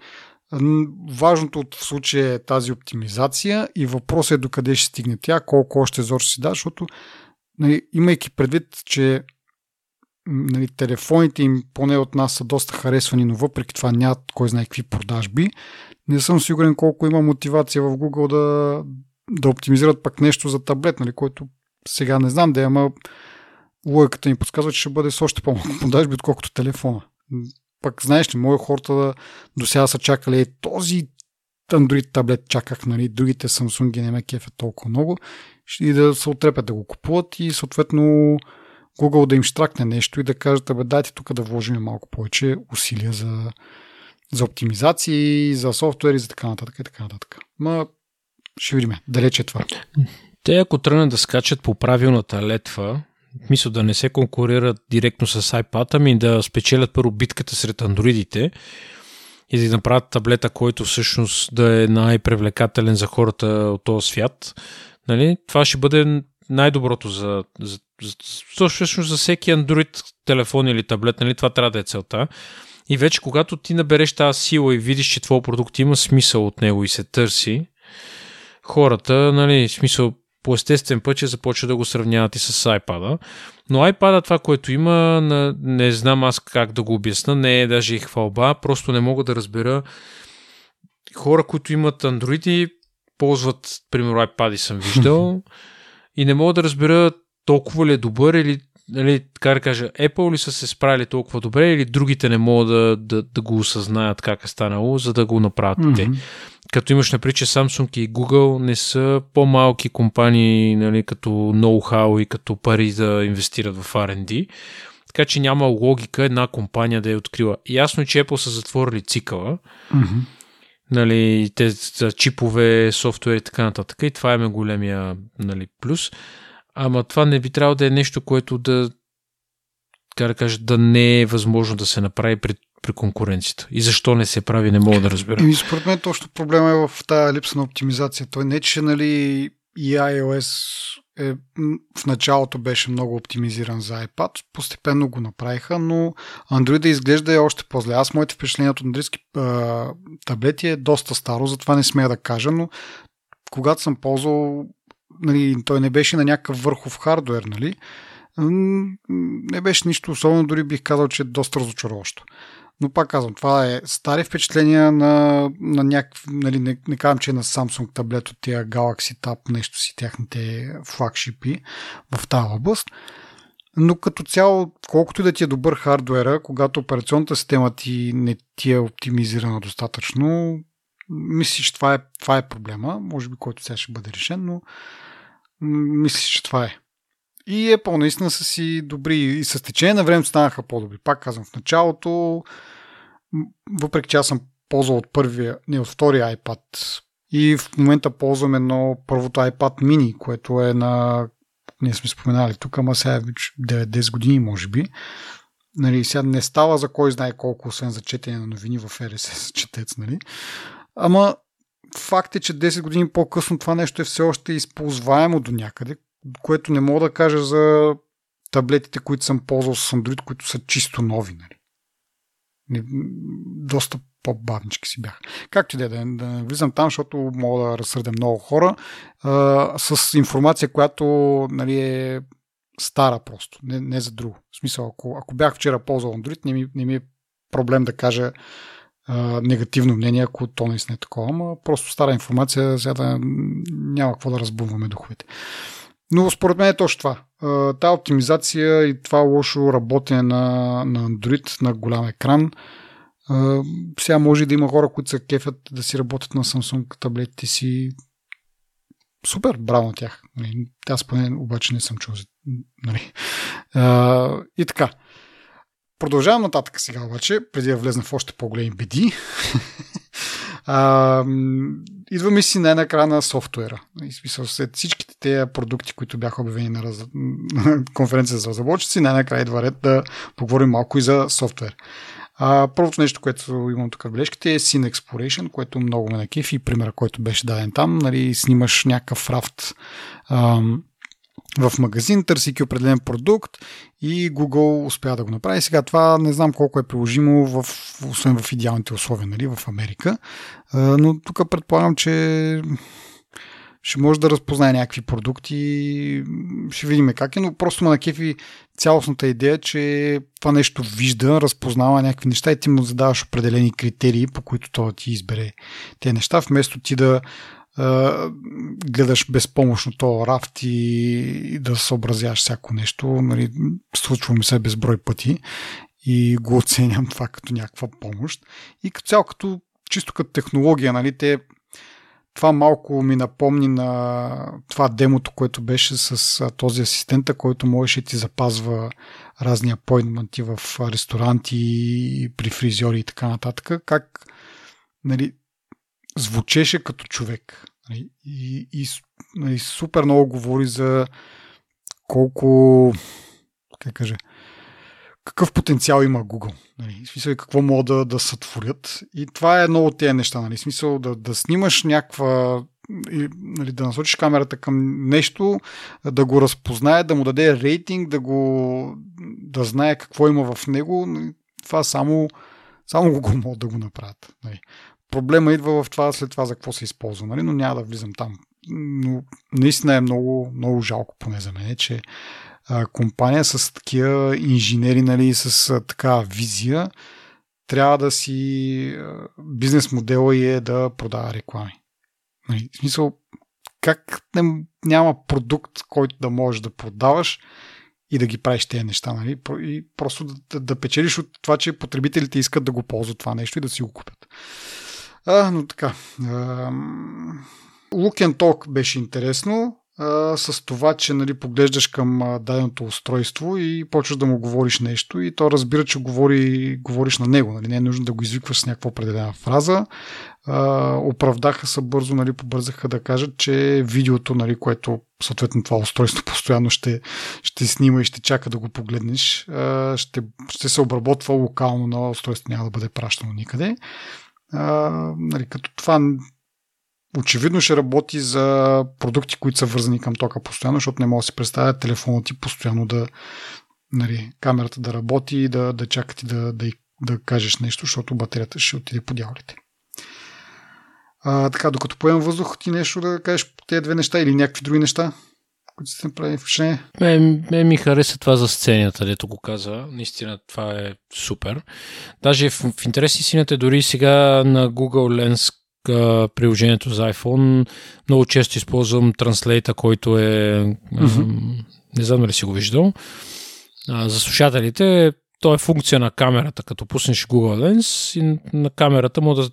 Важното в случая е тази оптимизация и въпросът е докъде ще стигне тя, колко още зор ще си да, защото нали, имайки предвид, че нали, телефоните им поне от нас са доста харесвани, но въпреки това нямат кой знае какви продажби, не съм сигурен колко има мотивация в Google да, да оптимизират пък нещо за таблет, нали, който сега не знам да е, ама логиката ми подсказва, че ще бъде с още по-малко продажби, отколкото телефона. Пък знаеш ли, мои хората да, до сега са чакали този Android таблет чаках, нали, другите Samsung не ме кефят толкова много и да се отрепят да го купуват и съответно Google да им штракне нещо и да кажат, абе дайте тук да вложим малко повече усилия за, за оптимизации, за софтуер и за така нататък и така нататък. Ма ще видим. Далече е това. Те ако тръгнат да скачат по правилната летва, мисля да не се конкурират директно с iPad, ами да спечелят първо битката сред андроидите и да направят таблета, който всъщност да е най-привлекателен за хората от този свят, нали, това ще бъде най-доброто за, за, за, всъщност за всеки Android телефон или таблет, нали, това трябва да е целта. И вече когато ти набереш тази сила и видиш, че твой продукт има смисъл от него и се търси, хората, нали, смисъл по естествен път ще започва да го сравняват и с iPad. Но iPad това, което има, не знам аз как да го обясна, не е даже и хвалба, просто не мога да разбера хора, които имат Android ползват, примерно, iPad съм виждал и не мога да разбера толкова ли е добър или нали, така да кажа, Apple ли са се справили толкова добре или другите не могат да, да, да го осъзнаят как е станало, за да го направят mm-hmm. те. Като имаш напред, че Samsung и Google не са по-малки компании, нали, като ноу-хау и като пари да инвестират в R&D, така че няма логика една компания да е открила. Ясно че Apple са затворили цикъла, mm-hmm нали, те за чипове, софтуер и така нататък. И това е големия нали, плюс. Ама това не би трябвало да е нещо, което да, как да кажа, да не е възможно да се направи при, при конкуренцията. И защо не се прави, не мога да разбера. И според мен точно проблема е в тази липса на оптимизация. Той не, че нали, и iOS е, в началото беше много оптимизиран за iPad, постепенно го направиха, но Android да изглежда е още по-зле. Аз моите впечатления от андроидски таблети е доста старо, затова не смея да кажа, но когато съм ползвал, нали, той не беше на някакъв върхов хардвер, нали, не беше нищо особено, дори бих казал, че е доста разочароващо. Но пак казвам, това е стари впечатления на, на някакви, нали, не, не казвам, че е на Samsung таблет от тия Galaxy Tab, нещо си, тяхните флагшипи в тази област. Но като цяло, колкото и да ти е добър хардуера, когато операционната система ти не ти е оптимизирана достатъчно, мисля, че това е, това е проблема, може би който сега ще бъде решен, но мисля, че това е. И Apple наистина са си добри и с течение на времето станаха по-добри. Пак казвам, в началото въпреки че аз съм ползвал от първия, не от втория iPad и в момента ползвам едно първото iPad mini, което е на ние сме споменали тук, ама сега е 9-10 години, може би. Нали, сега не става за кой знае колко, освен за четене на новини в RSS четец, нали? Ама факт е, че 10 години по-късно това нещо е все още използваемо до някъде, което не мога да кажа за таблетите, които съм ползвал с Android, които са чисто нови. Нали? доста по-бавнички си бях. Както и е, да, да не влизам там, защото мога да разсърдя много хора а, с информация, която нали, е стара просто, не, не за друго. В смисъл, ако, ако бях вчера ползвал Android, не ми, не ми е проблем да кажа а, негативно мнение, ако то наистина е такова, но просто стара информация, за да няма какво да разбуваме духовете. Но според мен е точно това. Та оптимизация и това лошо работене на, на Android на голям екран. Сега може да има хора, които се кефят да си работят на Samsung таблетите си. супер, браво на тях. Нали, аз поне обаче не съм чул. Нали. И така. Продължавам нататък сега обаче, преди да влезна в още по-големи беди. идваме си най-накрая на софтуера. И смисъл, след всичките тези продукти, които бяха обявени на, раз... на конференция за разработчици, най-накрая идва ред да поговорим малко и за софтуер. А, първото нещо, което имам тук в бележките е Scene Exploration, което много ме накефи. Примера, който беше даден там, нали, снимаш някакъв рафт ам, в магазин, търсики определен продукт и Google успя да го направи. Сега това не знам колко е приложимо, в, освен в идеалните условия, нали, в Америка. Но тук предполагам, че ще може да разпознае някакви продукти, ще видим как е, но просто ме накефи цялостната идея, че това нещо вижда, разпознава някакви неща и ти му задаваш определени критерии, по които той ти избере тези неща, вместо ти да гледаш безпомощно то рафт и, и да съобразяваш всяко нещо. Нали, случва ми се безброй пъти и го оценям това като някаква помощ. И като цяло, като чисто като технология, нали, те това малко ми напомни на това демото, което беше с този асистента, който можеше ти запазва разни апойнменти в ресторанти, при фризьори и така нататък. Как нали, звучеше като човек. Нали, и, и нали, супер много говори за колко как кажа, какъв потенциал има Google. Нали? В смисъл, какво могат да, да сътворят. И това е едно от тези неща. Нали? В смисъл да, да снимаш някаква нали, да насочиш камерата към нещо, да го разпознае, да му даде рейтинг, да го да знае какво има в него. Нали? Това само, само го могат да го направят. Нали? Проблема идва в това след това за какво се използва, нали? но няма да влизам там. Но наистина е много, много жалко, поне за мен, че а, компания с такива инженери, нали, с а, такава визия, трябва да си а, бизнес модела и е да продава реклами. Нали, в смисъл, как не, няма продукт, който да можеш да продаваш и да ги правиш тези неща, нали? И просто да, да, да печелиш от това, че потребителите искат да го ползват това нещо и да си го купят. А, но така. Look and Talk беше интересно а, с това, че нали, поглеждаш към даденото устройство и почваш да му говориш нещо и то разбира, че говори, говориш на него. Нали, не е нужно да го извикваш с някаква определена фраза. А, оправдаха се бързо, нали, побързаха да кажат, че видеото, нали, което съответно това устройство постоянно ще, ще снима и ще чака да го погледнеш, а, ще, ще се обработва локално на устройство, няма да бъде пращано никъде. А, нали, като това очевидно ще работи за продукти, които са вързани към тока постоянно, защото не мога да си представя телефона ти постоянно да нали, камерата да работи и да, да чака ти да, да, да кажеш нещо, защото батерията ще отиде по дяволите. А, така, докато поемам въздух, ти нещо да кажеш по тези две неща или някакви други неща, които сте направили впечатление? Ме, ме ми хареса това за сценята, дето го каза. Наистина това е супер. Даже в, в интерес истината, дори сега на Google Lens приложението за iPhone. Много често използвам Translate, който е... Mm-hmm. Не знам дали си го виждал. За слушателите, то е функция на камерата. Като пуснеш Google Lens и на камерата може да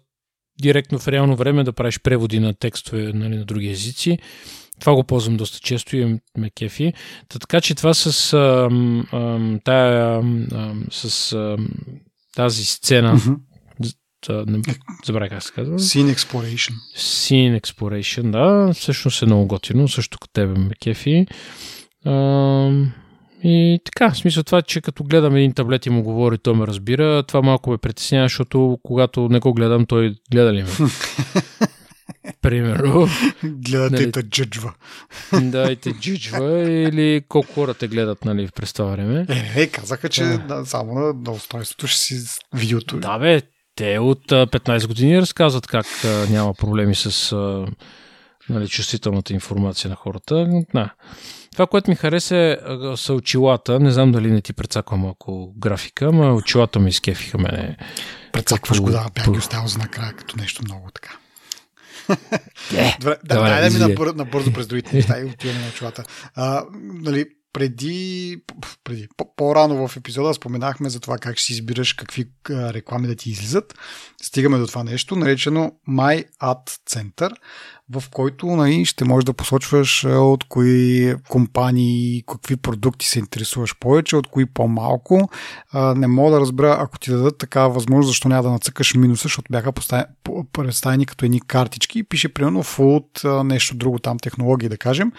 директно в реално време да правиш преводи на текстове нали, на други езици. Това го ползвам доста често и ме кефи. Та, така че това с, а, а, тая, а, с а, тази сцена, mm-hmm не, забравя как се казва. Scene Exploration. Scene Exploration, да. Всъщност е много готино, също като тебе ме кефи. А, и така, в смисъл това, че като гледам един таблет и му говори, той ме разбира, това малко ме притеснява, защото когато не го гледам, той гледа ли ме? Примерно. Гледа нали, те джиджва. Да, и те джиджва или колко хора те гледат нали, през това време. Е, е казаха, че да. само на, на устройството ще си видеото. Да, бе, те от 15 години разказват как няма проблеми с нали, чувствителната информация на хората. Да. Това, което ми хареса е, са очилата. Не знам дали не ти прецаква малко графика, но очилата ми изкефиха мене. Прецакваш го, да, бях ги оставил за накрая като нещо много така. Е, Добре, да, дай да ми набързо, през другите неща и отиваме на очилата. Нали, преди, преди по-рано в епизода споменахме за това как ще избираш какви реклами да ти излизат. Стигаме до това нещо, наречено My Ad Center, в който нали, ще можеш да посочваш от кои компании, какви продукти се интересуваш повече, от кои по-малко. Не мога да разбера, ако ти дадат такава възможност, защо няма да нацъкаш минуса, защото бяха представени като едни картички и пише примерно food, нещо друго там, технологии да кажем.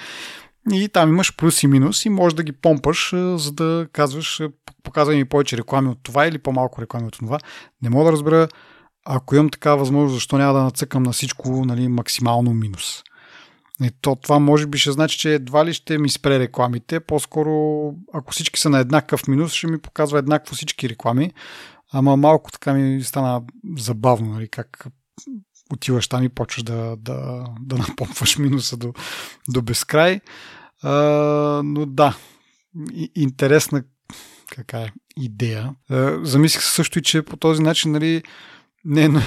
И там имаш плюс и минус и можеш да ги помпаш, за да казваш, показвай ми повече реклами от това или по-малко реклами от това. Не мога да разбера, ако имам такава възможност, защо няма да нацъкам на всичко нали, максимално минус. И то, това може би ще значи, че едва ли ще ми спре рекламите. По-скоро, ако всички са на еднакъв минус, ще ми показва еднакво всички реклами. Ама малко така ми стана забавно, нали, как отиваш там и почваш да, да, да напомпваш минуса до, до безкрай. А, но да, интересна кака е идея. А, замислих се също и, че по този начин, нали, не, не,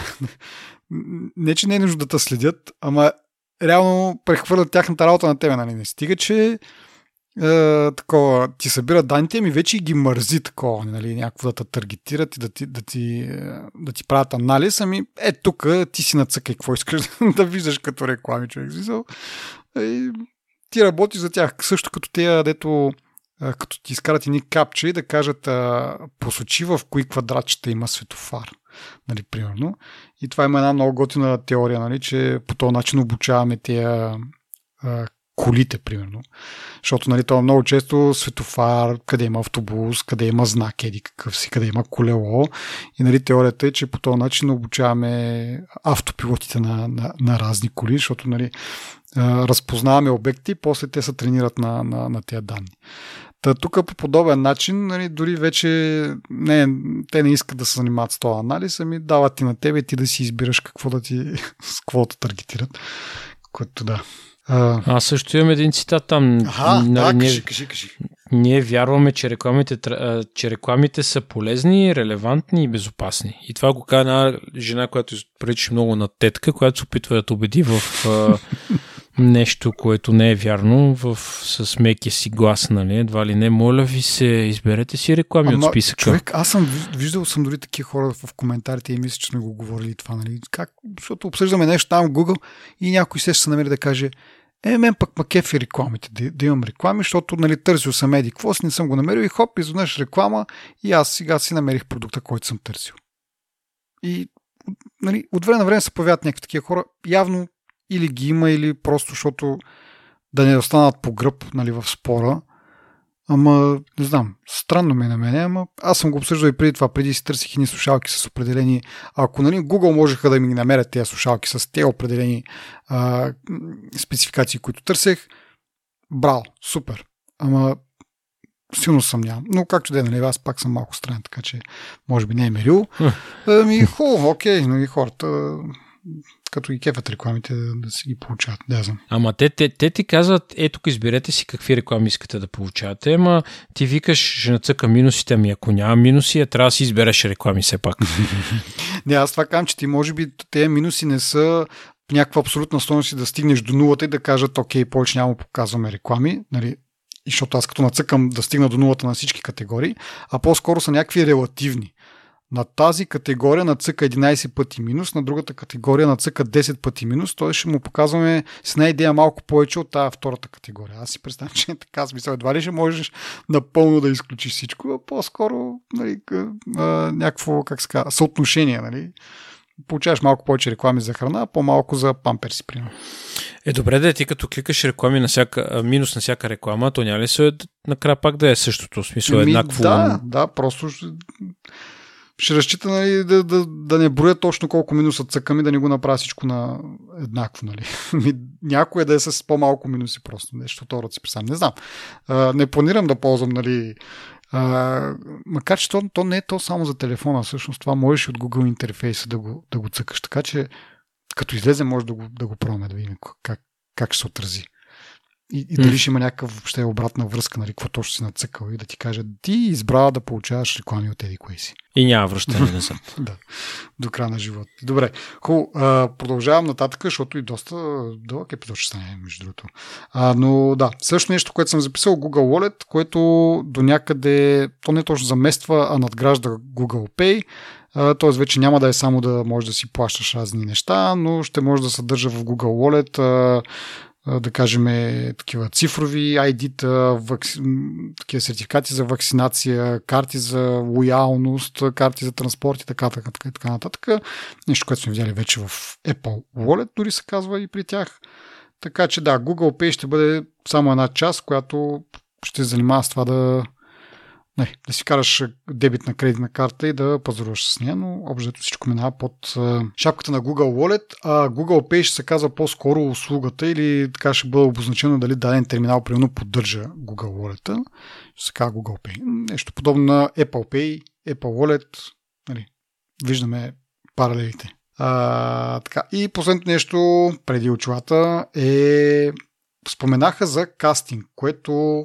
не, че не е нужда да следят, ама реално прехвърлят тяхната работа на тебе, нали? Не стига, че е, такова, ти събира данните, ми вече ги мързи такова, нали, някакво да те таргетират и да ти, да ти, е, да ти правят анализ, ами е тук ти си нацъкай какво искаш да виждаш като реклами, човек. И ти работиш за тях. Също като те, дето е, като ти изкарат едни капчи да кажат посочи в кои квадратчета има светофар. Нали, примерно. И това има една много готина теория, нали, че по този начин обучаваме тези колите, примерно. Защото нали, това много често светофар, къде има автобус, къде има знак, еди какъв си, къде има колело. И нали, теорията е, че по този начин обучаваме автопилотите на, на, на разни коли, защото нали, разпознаваме обекти, после те се тренират на, на, на тези данни. Та тук по подобен начин, нали, дори вече не, те не искат да се занимават с този анализ, ами дават ти на тебе и ти да си избираш какво да ти, с какво да таргетират. Което да, а... Аз също имам един цитат там. Ага, нали, да, ние, кажи, кажи, кажи. Ние вярваме, че рекламите, че рекламите са полезни, релевантни и безопасни. И това го каза една жена, която прилича много на тетка, която се опитва да те убеди в а, нещо, което не е вярно, в, с мекия си глас, нали? Едва ли не, моля ви се, изберете си реклами Ама, от списъка. Човек, аз съм виждал съм дори такива хора в коментарите и мисля, че сме го говорили това, нали? Как, защото обсъждаме нещо там в Google и някой се ще се намери да каже, е, мен пък макефи рекламите, да, да имам реклами, защото нали, търсил съм еди какво си, не съм го намерил и хоп, изведнъж реклама и аз сега си намерих продукта, който съм търсил. И нали, от време на време се появяват някакви такива хора. Явно или ги има, или просто защото да не останат по гръб нали, в спора. Ама, не знам, странно ми е на мене, ама аз съм го обсъждал и преди това, преди си търсих ни слушалки с определени... Ако нали, Google можеха да ми намерят тези слушалки с тези определени а, спецификации, които търсех, брал, супер. Ама силно съмнявам. Но както да е, нали, аз пак съм малко странен, така че може би не е мерил. Ами, хубаво, окей, но и хората като ги кефат рекламите да, си ги получават. Да, знам. Ама те, те, те ти казват, ето изберете си какви реклами искате да получавате, ама ти викаш, ще нацъка минусите, ами ако няма минуси, трябва да си избереш реклами все пак. не, аз това казвам, че ти може би тези минуси не са някаква абсолютна стойност да стигнеш до нулата и да кажат, окей, повече няма показваме реклами, нали, защото аз като нацъкам да стигна до нулата на всички категории, а по-скоро са някакви релативни. На тази категория на цъка 11 пъти минус, на другата категория на цъка 10 пъти минус, т.е. ще му показваме с една идея малко повече от тази втората категория. Аз си представям, че е така смисъл. Едва ли ще можеш напълно да изключиш всичко, а по-скоро нали, а, някакво, как ска, съотношение. Нали? Получаваш малко повече реклами за храна, по-малко за памперси, примерно. Е, добре да е, ти като кликаш реклами на всяка, минус на всяка реклама, то няма ли се накрая пак да е същото? В смисъл, Ми, еднакво... Да, да, просто ще разчита нали, да, да, да не броя точно колко минуса цъкаме, да не го направя всичко на еднакво. Нали. Някой да е с по-малко минуси просто. Нещо второ си писам. Не знам. А, не планирам да ползвам нали, а, макар че то, то не е то само за телефона, всъщност това можеш от Google интерфейса да го, да го цъкаш, така че като излезе може да го, да го пробваме да видим как, как ще се отрази. И, и дали ще има някакъв въобще обратна връзка, нали, какво точно си нацъкал и да ти каже, ти избра да получаваш реклами от еди кое си. И няма връщане назад. да, до края на живота. Добре, хубаво. Продължавам нататък, защото и доста дълъг епизод ще стане, между другото. А, но да, също нещо, което съм записал, Google Wallet, което до някъде, то не точно замества, а надгражда Google Pay. Т.е. вече няма да е само да можеш да си плащаш разни неща, но ще може да съдържа в Google Wallet да кажем, такива цифрови ID-та, вакци... такива сертификати за вакцинация, карти за лоялност, карти за транспорт и така, така, така, така нататък. Нещо, което сме видяли вече в Apple Wallet, дори се казва и при тях. Така че да, Google Pay ще бъде само една част, която ще занимава с това да нали, да си караш дебит на кредитна карта и да пазаруваш с нея, но общо всичко минава под шапката на Google Wallet, а Google Pay ще се казва по-скоро услугата или така ще бъде обозначено дали даден терминал примерно поддържа Google Wallet. Ще се казва Google Pay. Нещо подобно на Apple Pay, Apple Wallet. Нали, виждаме паралелите. А, така. И последното нещо преди очилата е споменаха за кастинг, което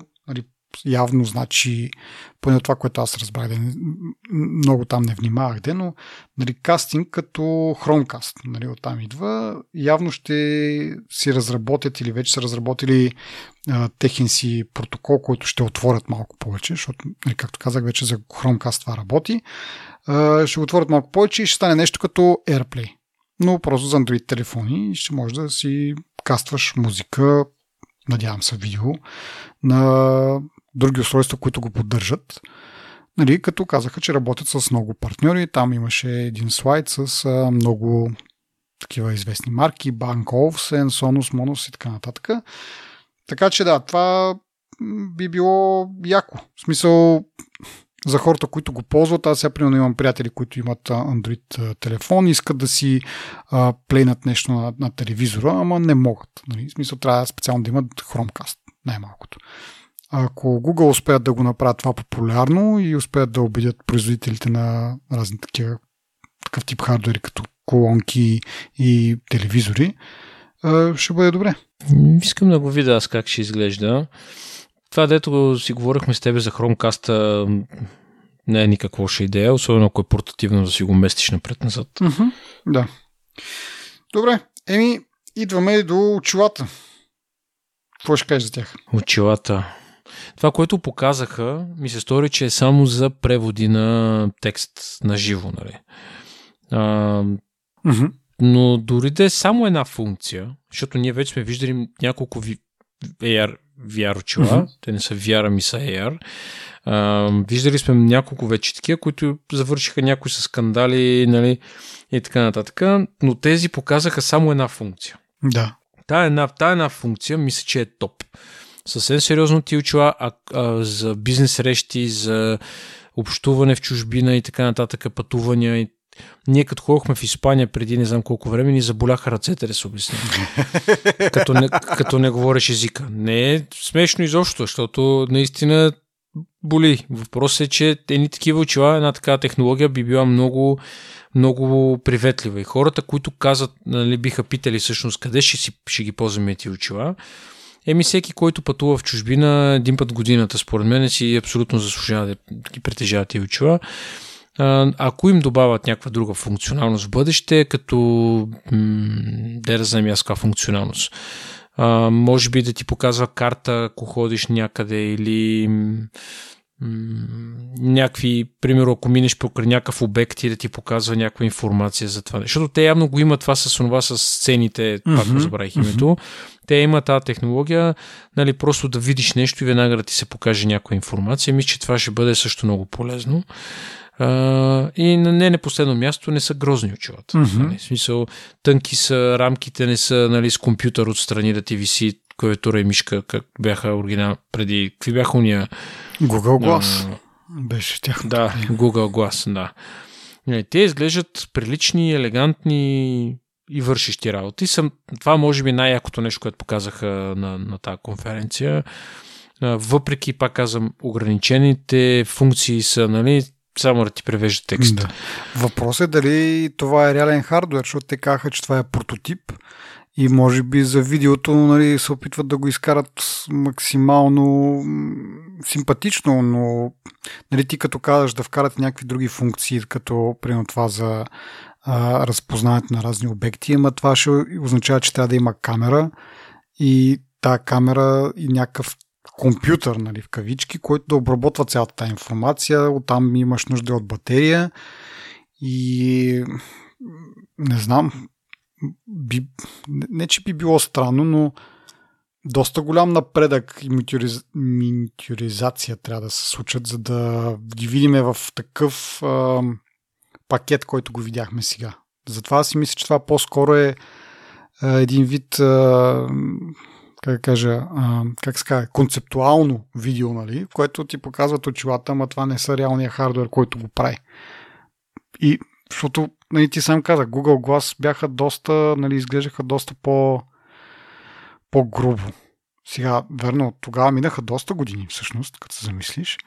явно значи, поне това, което аз разбрах, да не, много там не внимавах, де, но нали, кастинг като Chromecast, нали, оттам идва, явно ще си разработят или вече са разработили а, техен си протокол, който ще отворят малко повече, защото, нали, както казах, вече за Chromecast това работи. А, ще го отворят малко повече и ще стане нещо като AirPlay. Но просто за Android телефони ще може да си кастваш музика, надявам се, видео на други устройства, които го поддържат. Нали, като казаха, че работят с много партньори. Там имаше един слайд с а, много такива известни марки, Bank Olufsen, Sonos, Monos и така нататък. Така че да, това би било яко. В смисъл, за хората, които го ползват, аз сега примерно имам приятели, които имат Android телефон, искат да си а, плейнат нещо на, на телевизора, ама не могат. Нали? В смисъл трябва специално да имат Chromecast, най-малкото. Ако Google успеят да го направят това популярно и успеят да убедят производителите на разни такива такъв тип хардвери, като колонки и телевизори, ще бъде добре. Искам да го видя аз как ще изглежда. Това, дето си говорихме с тебе за Chromecast, не е никаква лоша идея, особено ако е портативно да си го местиш напред-назад. Mm-hmm, да. Добре, еми, идваме до очилата. Какво ще кажеш за тях? Очилата. Това, което показаха, ми се стори, че е само за преводи на текст на живо. Нали? А, mm-hmm. Но дори да е само една функция, защото ние вече сме виждали няколко AR VR очила, mm-hmm. те не са VR, ами са AR. А, виждали сме няколко вече такива, които завършиха някои с скандали нали, и така нататък, но тези показаха само една функция. Да. Тая една, тая една функция мисля, че е топ съвсем сериозно ти очила а, а, за бизнес срещи, за общуване в чужбина и така нататък, пътувания. И... Ние като ходихме в Испания преди не знам колко време, ни заболяха ръцете, да се обясня. като, не, като не говориш езика. Не е смешно изобщо, защото наистина боли. Въпросът е, че едни такива очила, една такава технология би била много, много приветлива. И хората, които казват, нали, биха питали всъщност къде ще, си, ще ги ползваме тези очила, Еми, всеки, който пътува в чужбина един път годината, според мен, си абсолютно заслужава да ги притежава тези очила. Ако им добавят някаква друга функционалност в бъдеще, като да знам аз каква функционалност. А, може би да ти показва карта, ако ходиш някъде или някакви, примерно, ако минеш покрай някакъв обект и да ти показва някаква информация за това. Защото те явно го имат това с това с сцените, mm-hmm. пак забравих името. Mm-hmm. Те имат тази технология, нали, просто да видиш нещо и веднага да ти се покаже някаква информация. Мисля, че това ще бъде също много полезно. Uh, и на не на последно място не са грозни очилата. Mm-hmm. Нали, в смисъл, тънки са, рамките не са нали, с компютър отстрани да ти виси клавиатура и мишка, как бяха оригинал преди. Какви бяха уния? Google Glass. А, беше тях. Да, Google Glass, да. Не, те изглеждат прилични, елегантни и вършещи работи. Съм, това може би най-якото нещо, което показаха на, на тази конференция. Въпреки, пак казвам, ограничените функции са, нали, само да ти превежда текст. Да. Въпросът е дали това е реален хардвер, защото те казаха, че това е прототип И може би за видеото нали, се опитват да го изкарат максимално симпатично, но нали, ти като казваш да вкарат някакви други функции, като примерно това за а, разпознаването на разни обекти, ама това ще означава, че трябва да има камера и тази камера и някакъв компютър, нали, в кавички, който да обработва цялата тази информация. Оттам имаш нужда от батерия и не знам, би, не че би било странно, но доста голям напредък и миниатюризация трябва да се случат, за да ги видиме в такъв пакет, който го видяхме сега. Затова си мисля, че това по-скоро е а, един вид а, как да кажа, а, как ска, концептуално видео, нали, в което ти показват очилата, ама това не са реалния хардвер, който го прави. И защото нали, ти сам каза, Google Glass бяха доста, нали, изглеждаха доста по, по-грубо. Сега, верно, тогава минаха доста години, всъщност, като се замислиш.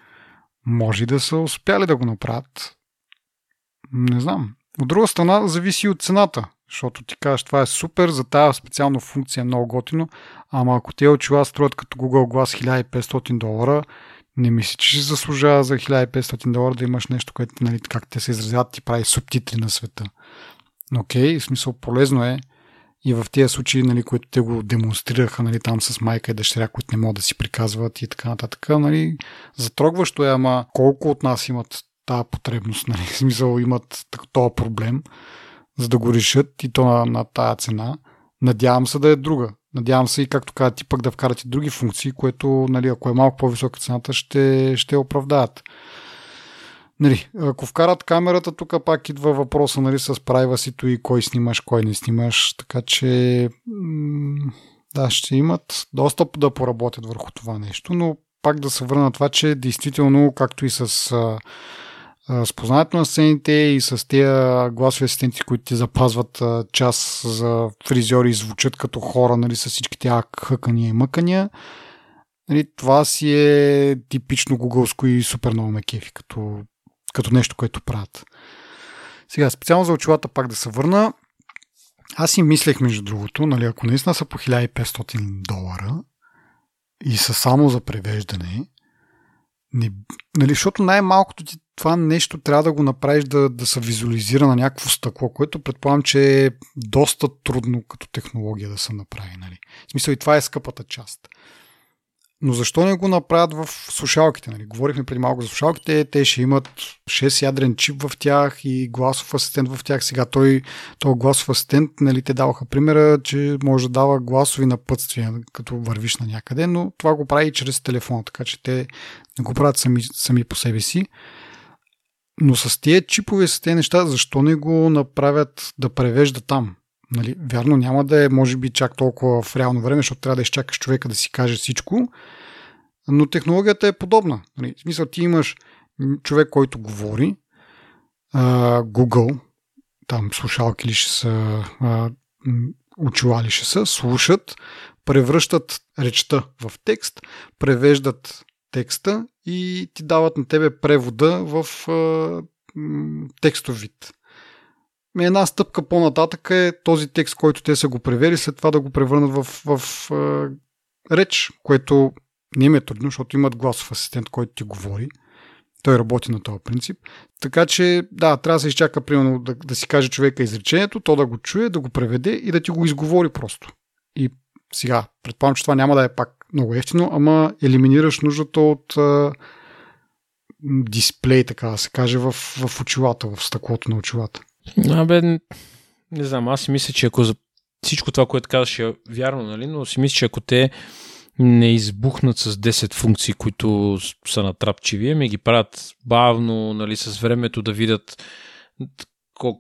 Може да са успяли да го направят. Не знам. От друга страна, зависи от цената. Защото ти кажеш, това е супер, за тази специална функция е много готино, ама ако те очила струват като Google Glass 1500 долара, не мисля, че ще заслужава за 1500 долара да имаш нещо, което, нали, как те се изразяват, ти прави субтитри на света. Но окей, в смисъл полезно е и в тези случаи, нали, които те го демонстрираха нали, там с майка и дъщеря, които не могат да си приказват и така нататък. Нали, затрогващо е, ама колко от нас имат тази потребност, нали, в смисъл имат този проблем, за да го решат и то на, на тая цена. Надявам се да е друга. Надявам се и, както каза ти, пък да вкарате други функции, което, нали, ако е малко по-висока цената, ще, ще оправдаят. Нали, ако вкарат камерата, тук пак идва въпроса нали, с прайвасито и кой снимаш, кой не снимаш, така че да, ще имат доста да поработят върху това нещо, но пак да се върна това, че действително, както и с с познаването на сцените и с тези гласови асистенти, които ти запазват час за фризьори и звучат като хора, нали, с всички тези хъкания и мъкания. Нали, това си е типично гугълско и супер много ме като, като нещо, което правят. Сега, специално за очилата пак да се върна. Аз си мислех, между другото, нали, ако наистина са по 1500 долара и са само за превеждане, не, нали, защото най-малкото ти това нещо трябва да го направиш да, да се визуализира на някакво стъкло, което предполагам, че е доста трудно като технология да се направи. Нали. В смисъл и това е скъпата част. Но защо не го направят в слушалките? Нали? Говорихме преди малко за слушалките, те ще имат 6 ядрен чип в тях и гласов асистент в тях. Сега той, този гласов асистент, нали, те даваха примера, че може да дава гласови напътствия, като вървиш на някъде, но това го прави и чрез телефона, така че те не го правят сами, сами по себе си. Но с тези чипове, с тези неща, защо не го направят да превежда там? Нали, вярно, няма да е, може би, чак толкова в реално време, защото трябва да изчакаш човека да си каже всичко, но технологията е подобна. Нали, в смисъл, ти имаш човек, който говори, Google, там слушалки ли ще са, очила ли ще са, слушат, превръщат речта в текст, превеждат текста и ти дават на тебе превода в а, текстов вид. Една стъпка по-нататък е този текст, който те са го превели, след това да го превърнат в, в а, реч, което не им е трудно, защото имат гласов асистент, който ти говори. Той работи на този принцип. Така че, да, трябва да се изчака, примерно, да, да си каже човека изречението, то да го чуе, да го преведе и да ти го изговори просто. И сега, предполагам, че това няма да е пак много ефтино, ама елиминираш нуждата от а, дисплей, така да се каже, в, в очилата, в стъклото на очилата. Абе, не знам, аз си мисля, че ако за всичко това, което казваш е вярно, нали? но си мисля, че ако те не избухнат с 10 функции, които са натрапчиви, ами ги правят бавно, нали, с времето да видят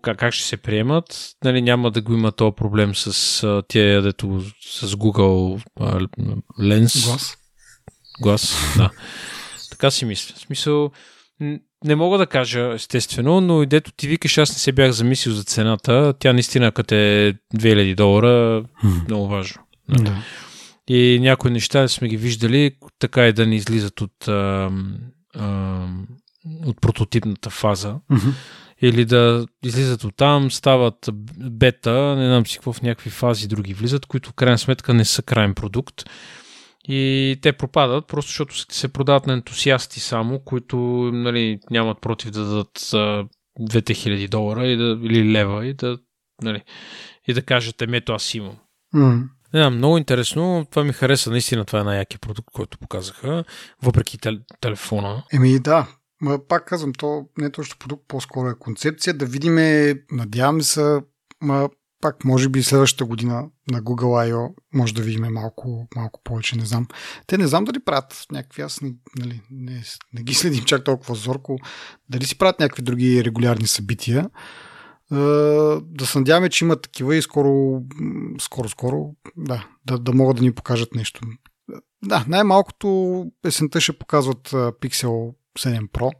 как ще се приемат. Нали, няма да го има този проблем с тия, дето с Google Lens. Глас. Глас, да. Така си мисля. В смисъл, не мога да кажа естествено, но и дето ти викаш, аз не се бях замислил за цената. Тя наистина като е 2000 долара, много важно. Да. И някои неща сме ги виждали, така и да не излизат от, а, а, от прототипната фаза. Mm-hmm. Или да излизат от там, стават бета, не знам си какво в някакви фази други влизат, които в крайна сметка не са крайен продукт. И те пропадат, просто защото се продават на ентусиасти само, които нали, нямат против да дадат 2000 долара и да, или лева и да, нали, и да кажат, ето аз имам. Mm. Не много интересно. Това ми хареса. Наистина това е най-якия продукт, който показаха, въпреки тел- телефона. Еми да, Пак казвам, то не е точно продукт, по-скоро е концепция. Да видим, надяваме се, ма, пак може би следващата година на Google I.O. може да видим малко, малко повече, не знам. Те не знам дали правят някакви, аз не, нали, не, не ги следим чак толкова зорко, дали си правят някакви други регулярни събития. да се надяваме, че има такива и скоро, скоро, скоро, да, да, да могат да ни покажат нещо. Да, най-малкото есента ще показват Pixel 7 Pro.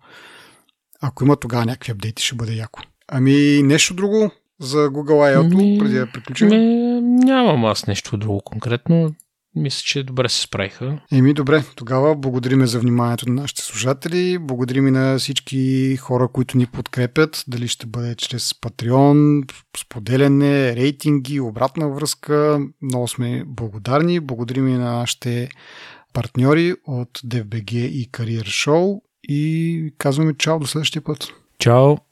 Ако има тогава някакви апдейти, ще бъде яко. Ами нещо друго за Google I.O. Ми, преди да приключим? Ми, нямам аз нещо друго конкретно. Мисля, че добре се справиха. Еми, добре. Тогава благодариме за вниманието на нашите служатели. Благодарим и на всички хора, които ни подкрепят. Дали ще бъде чрез Patreon, споделяне, рейтинги, обратна връзка. Много сме благодарни. Благодарим и на нашите партньори от DFBG и Career Show и казваме чао до следващия път. Чао!